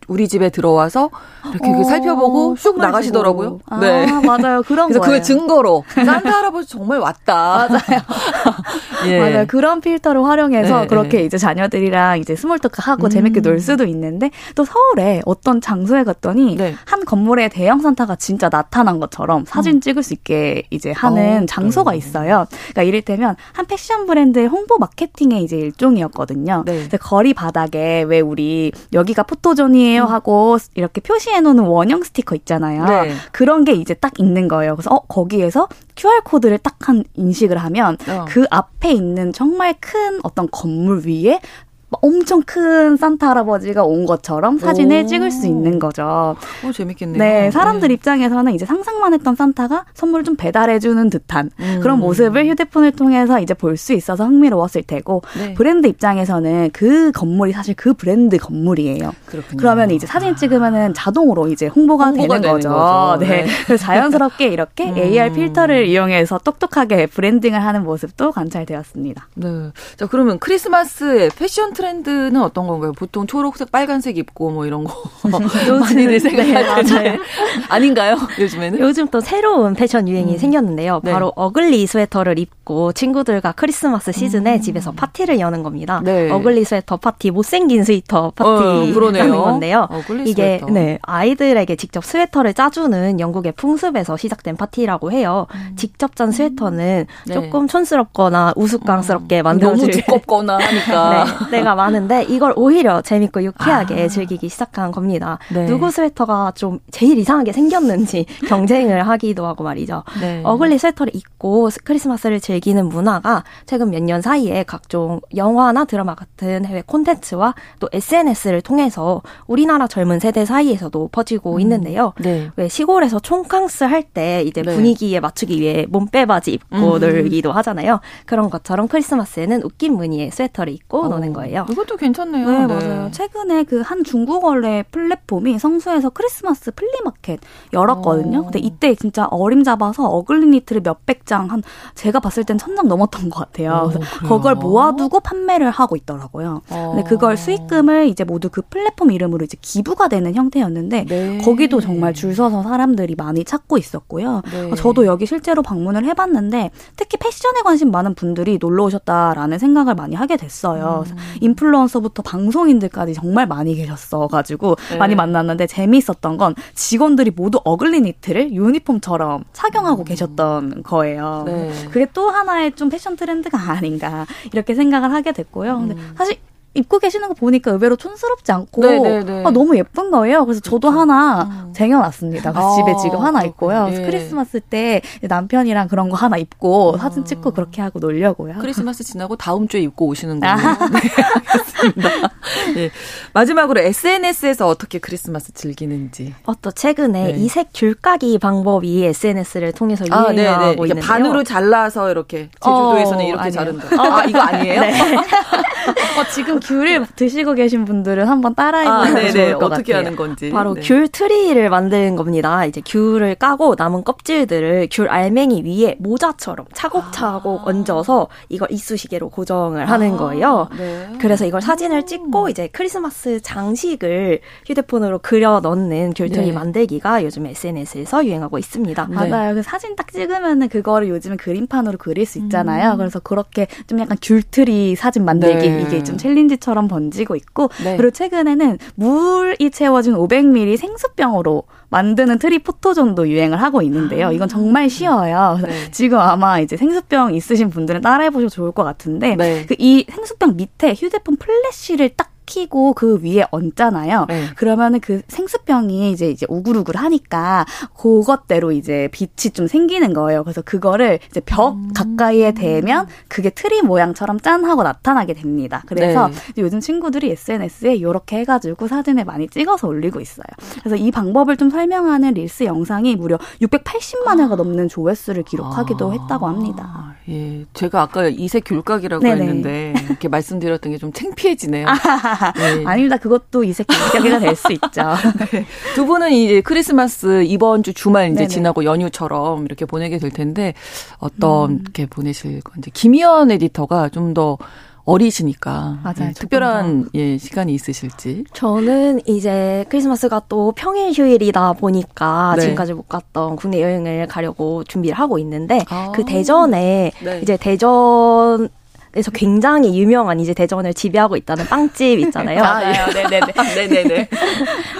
우리 집에 들어와서 이렇게 어, 살펴보고 쑥 나가시더라고요. 아, 네. 맞아요. 그런 그래서 그걸 증거로 산타 할아버지 정말 왔다. 맞아요. 예. 맞아요. 그런 필터를 활용해서 네, 그렇게 네. 이제 자녀들이랑 이제 small talk 하고 음. 재밌게 놀 수도 있는데 또 서울에 어떤 장소에 갔더니 네. 한 건물에 대형 산타가 진짜 나타난 것처럼 사진 음. 찍을 수 있게 이제 하는 어, 장소가 있어요. 그러니까 이를테면 한 패션 브랜드의 홍보 마케팅의 이제 일종이었거든요. 네. 거리 바닥에 왜 우리 여기가 포토존이에요 아니에요 하고 이렇게 표시해 놓는 원형 스티커 있잖아요. 네. 그런 게 이제 딱 있는 거예요. 그래서 어 거기에서 QR 코드를 딱 한 인식을 하면 어. 그 앞에 있는 정말 큰 어떤 건물 위에 엄청 큰 산타 할아버지가 온 것처럼 사진을 오. 찍을 수 있는 거죠. 오, 재밌겠네요. 네, 사람들 네. 입장에서는 이제 상상만 했던 산타가 선물 좀 배달해주는 듯한 음. 그런 모습을 휴대폰을 통해서 이제 볼 수 있어서 흥미로웠을 테고 네. 브랜드 입장에서는 그 건물이 사실 그 브랜드 건물이에요. 그렇군요. 그러면 이제 사진 찍으면은 자동으로 이제 홍보가, 홍보가 되는, 되는, 거죠. 거죠. 네. 네. 자연스럽게 이렇게 음. AR 필터를 이용해서 똑똑하게 브랜딩을 하는 모습도 관찰되었습니다. 네. 자, 그러면 크리스마스 패션 트렌드 트렌드는 어떤 건가요? 보통 초록색, 빨간색 입고 뭐 이런 거 많이들 생각할 네, 아닌가요? 요즘에는? 요즘 또 새로운 패션 유행이 음. 생겼는데요. 네. 바로 ugly 스웨터를 입고 친구들과 크리스마스 시즌에 음. 집에서 파티를 여는 겁니다. 네. ugly 스웨터 파티, 못생긴 스웨터 파티 어, 건데요. 이게 스웨터. 네 아이들에게 직접 스웨터를 짜주는 영국의 풍습에서 시작된 파티라고 해요. 음. 직접 짠 스웨터는 네. 조금 촌스럽거나 우스꽝스럽게 음. 만들어질 너무 두껍거나 하니까 네, 내가 많은데 이걸 오히려 재밌고 유쾌하게 아. 즐기기 시작한 겁니다. 네. 누구 스웨터가 좀 제일 이상하게 생겼는지 경쟁을 하기도 하고 말이죠. 네. ugly 스웨터를 입고 크리스마스를 즐기는 문화가 최근 몇 년 사이에 각종 영화나 드라마 같은 해외 콘텐츠와 또 SNS를 통해서 우리나라 젊은 세대 사이에서도 퍼지고 음. 있는데요. 네. 왜 시골에서 총캉스 할 때 이제 네. 분위기에 맞추기 위해 몸빼바지 입고 음. 놀기도 하잖아요. 그런 것처럼 크리스마스에는 웃긴 무늬의 스웨터를 입고 어. 노는 거예요. 그것도 괜찮네요. 네, 네. 맞아요. 최근에 그 한 중고 거래 플랫폼이 성수에서 크리스마스 flea market 열었거든요. 오. 근데 이때 진짜 어림잡아서 ugly 니트를 몇백 장 한 제가 봤을 땐 천 장 넘었던 것 같아요. 오, 그걸 모아두고 판매를 하고 있더라고요. 오. 근데 그걸 수익금을 이제 모두 그 플랫폼 이름으로 이제 기부가 되는 형태였는데 네. 거기도 정말 줄 서서 사람들이 많이 찾고 있었고요. 네. 저도 여기 실제로 방문을 해봤는데 특히 패션에 관심 많은 분들이 놀러 오셨다라는 생각을 많이 하게 됐어요. 음. 인플루언서부터 방송인들까지 정말 많이 계셨어가지고 네. 많이 만났는데 재미있었던 건 직원들이 모두 어글리 니트를 유니폼처럼 착용하고 음. 계셨던 거예요. 네. 그게 또 하나의 좀 패션 트렌드가 아닌가 이렇게 생각을 하게 됐고요. 근데 음. 사실 입고 계시는 거 보니까 의외로 촌스럽지 않고 네네네. 네, 네. 아, 너무 예쁜 거예요. 그래서 저도 그렇죠. 하나 음. 쟁여놨습니다. 그 아, 집에 지금 하나 있고요. 네. 크리스마스 때 남편이랑 그런 거 하나 입고 아. 사진 찍고 그렇게 하고 놀려고요. 크리스마스 지나고 다음 주에 입고 오시는 거예요. 네, 네. 마지막으로 SNS에서 어떻게 크리스마스 즐기는지. 어, 또 최근에 네. 이색 귤까기 방법이 SNS를 통해서 유행하고 아, 있는데요. 그러니까 반으로 잘라서 이렇게 제주도에서는 어, 이렇게 자른다. 아, 이거 아니에요? 네. 어, 지금 귤을 드시고 계신 분들은 한번 따라해보면 아, 좋을 것 어떻게 같아요. 하는 건지. 바로 네. 귤 트리를 만드는 겁니다. 이제 귤을 까고 남은 껍질들을 귤 알맹이 위에 모자처럼 차곡차곡 아. 얹어서 이걸 이쑤시개로 고정을 하는 아, 거예요. 네. 그래서 이걸 사진을 찍고 이제 크리스마스 장식을 휴대폰으로 그려 넣는 귤 트리 네. 만들기가 요즘 SNS에서 유행하고 있습니다. 네. 맞아요. 그 사진 딱 찍으면은 그거를 요즘은 그림판으로 그릴 수 있잖아요. 음. 그래서 그렇게 좀 약간 귤 트리 사진 만들기 네. 이게 좀 챌린지 처럼 번지고 있고 네. 그리고 최근에는 물이 채워진 500ml 생수병으로 만드는 트리 포토존도 유행을 하고 있는데요. 이건 정말 쉬워요. 네. 지금 아마 이제 생수병 있으신 분들은 따라해 보셔도 좋을 것 같은데 네. 그 이 생수병 밑에 휴대폰 플래시를 딱 키고 그 위에 얹잖아요. 네. 그러면은 그 생수병이 이제 이제 우글우글 하니까 그것대로 이제 빛이 좀 생기는 거예요. 그래서 그거를 이제 벽 음. 가까이에 대면 그게 트리 모양처럼 짠 하고 나타나게 됩니다. 그래서 네. 요즘 친구들이 SNS에 이렇게 해가지고 사진을 많이 찍어서 올리고 있어요. 그래서 이 방법을 좀 설명하는 릴스 영상이 무려 680만 회가 넘는 조회수를 기록하기도 아. 했다고 합니다. 예, 제가 아까 이색 귤까기라고 네네. 했는데 이렇게 말씀드렸던 게 좀 창피해지네요. 네. 아닙니다. 그것도 이색 까기가 될 수 있죠. 네. 두 분은 이제 크리스마스 이번 주 주말 이제 네네. 지나고 연휴처럼 이렇게 보내게 될 텐데 어떻게 음. 보내실 건지 김희연 에디터가 좀 더 어리시니까 맞아요. 네, 특별한 예, 시간이 있으실지. 저는 이제 크리스마스가 또 평일 휴일이다 보니까 네. 지금까지 못 갔던 국내 여행을 가려고 준비를 하고 있는데 아. 그 대전에 네. 이제 대전 에서 굉장히 유명한 이제 대전을 지배하고 있다는 빵집 있잖아요. 아, 예. 네네네. 네네네.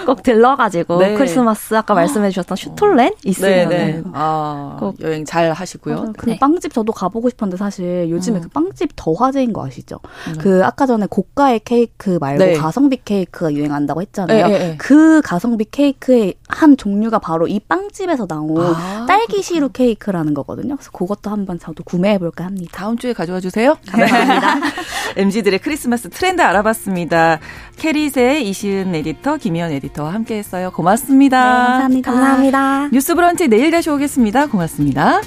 꼭 들러가지고 네. 크리스마스 아까 말씀해 주셨던 슈톨렌 있으면 네 아, 꼭 여행 잘 하시고요. 그 네. 빵집 저도 가보고 싶었는데 사실 요즘에 음. 그 빵집 더 화제인 거 아시죠? 음. 그 아까 전에 고가의 케이크 말고 네. 가성비 케이크가 유행한다고 했잖아요. 네, 네, 그 가성비 케이크의 한 종류가 바로 이 빵집에서 나온 아, 딸기 시루 케이크라는 거거든요. 그래서 그것도 한번 저도 구매해 볼까 합니다. 다음 주에 가져와 주세요. 감사합니다. MZ들의 크리스마스 트렌드 알아봤습니다. 캐리의 이시은 에디터, 김희연 에디터와 함께했어요. 고맙습니다. 네, 감사합니다. 감사합니다. 뉴스 브런치 내일 다시 오겠습니다. 고맙습니다.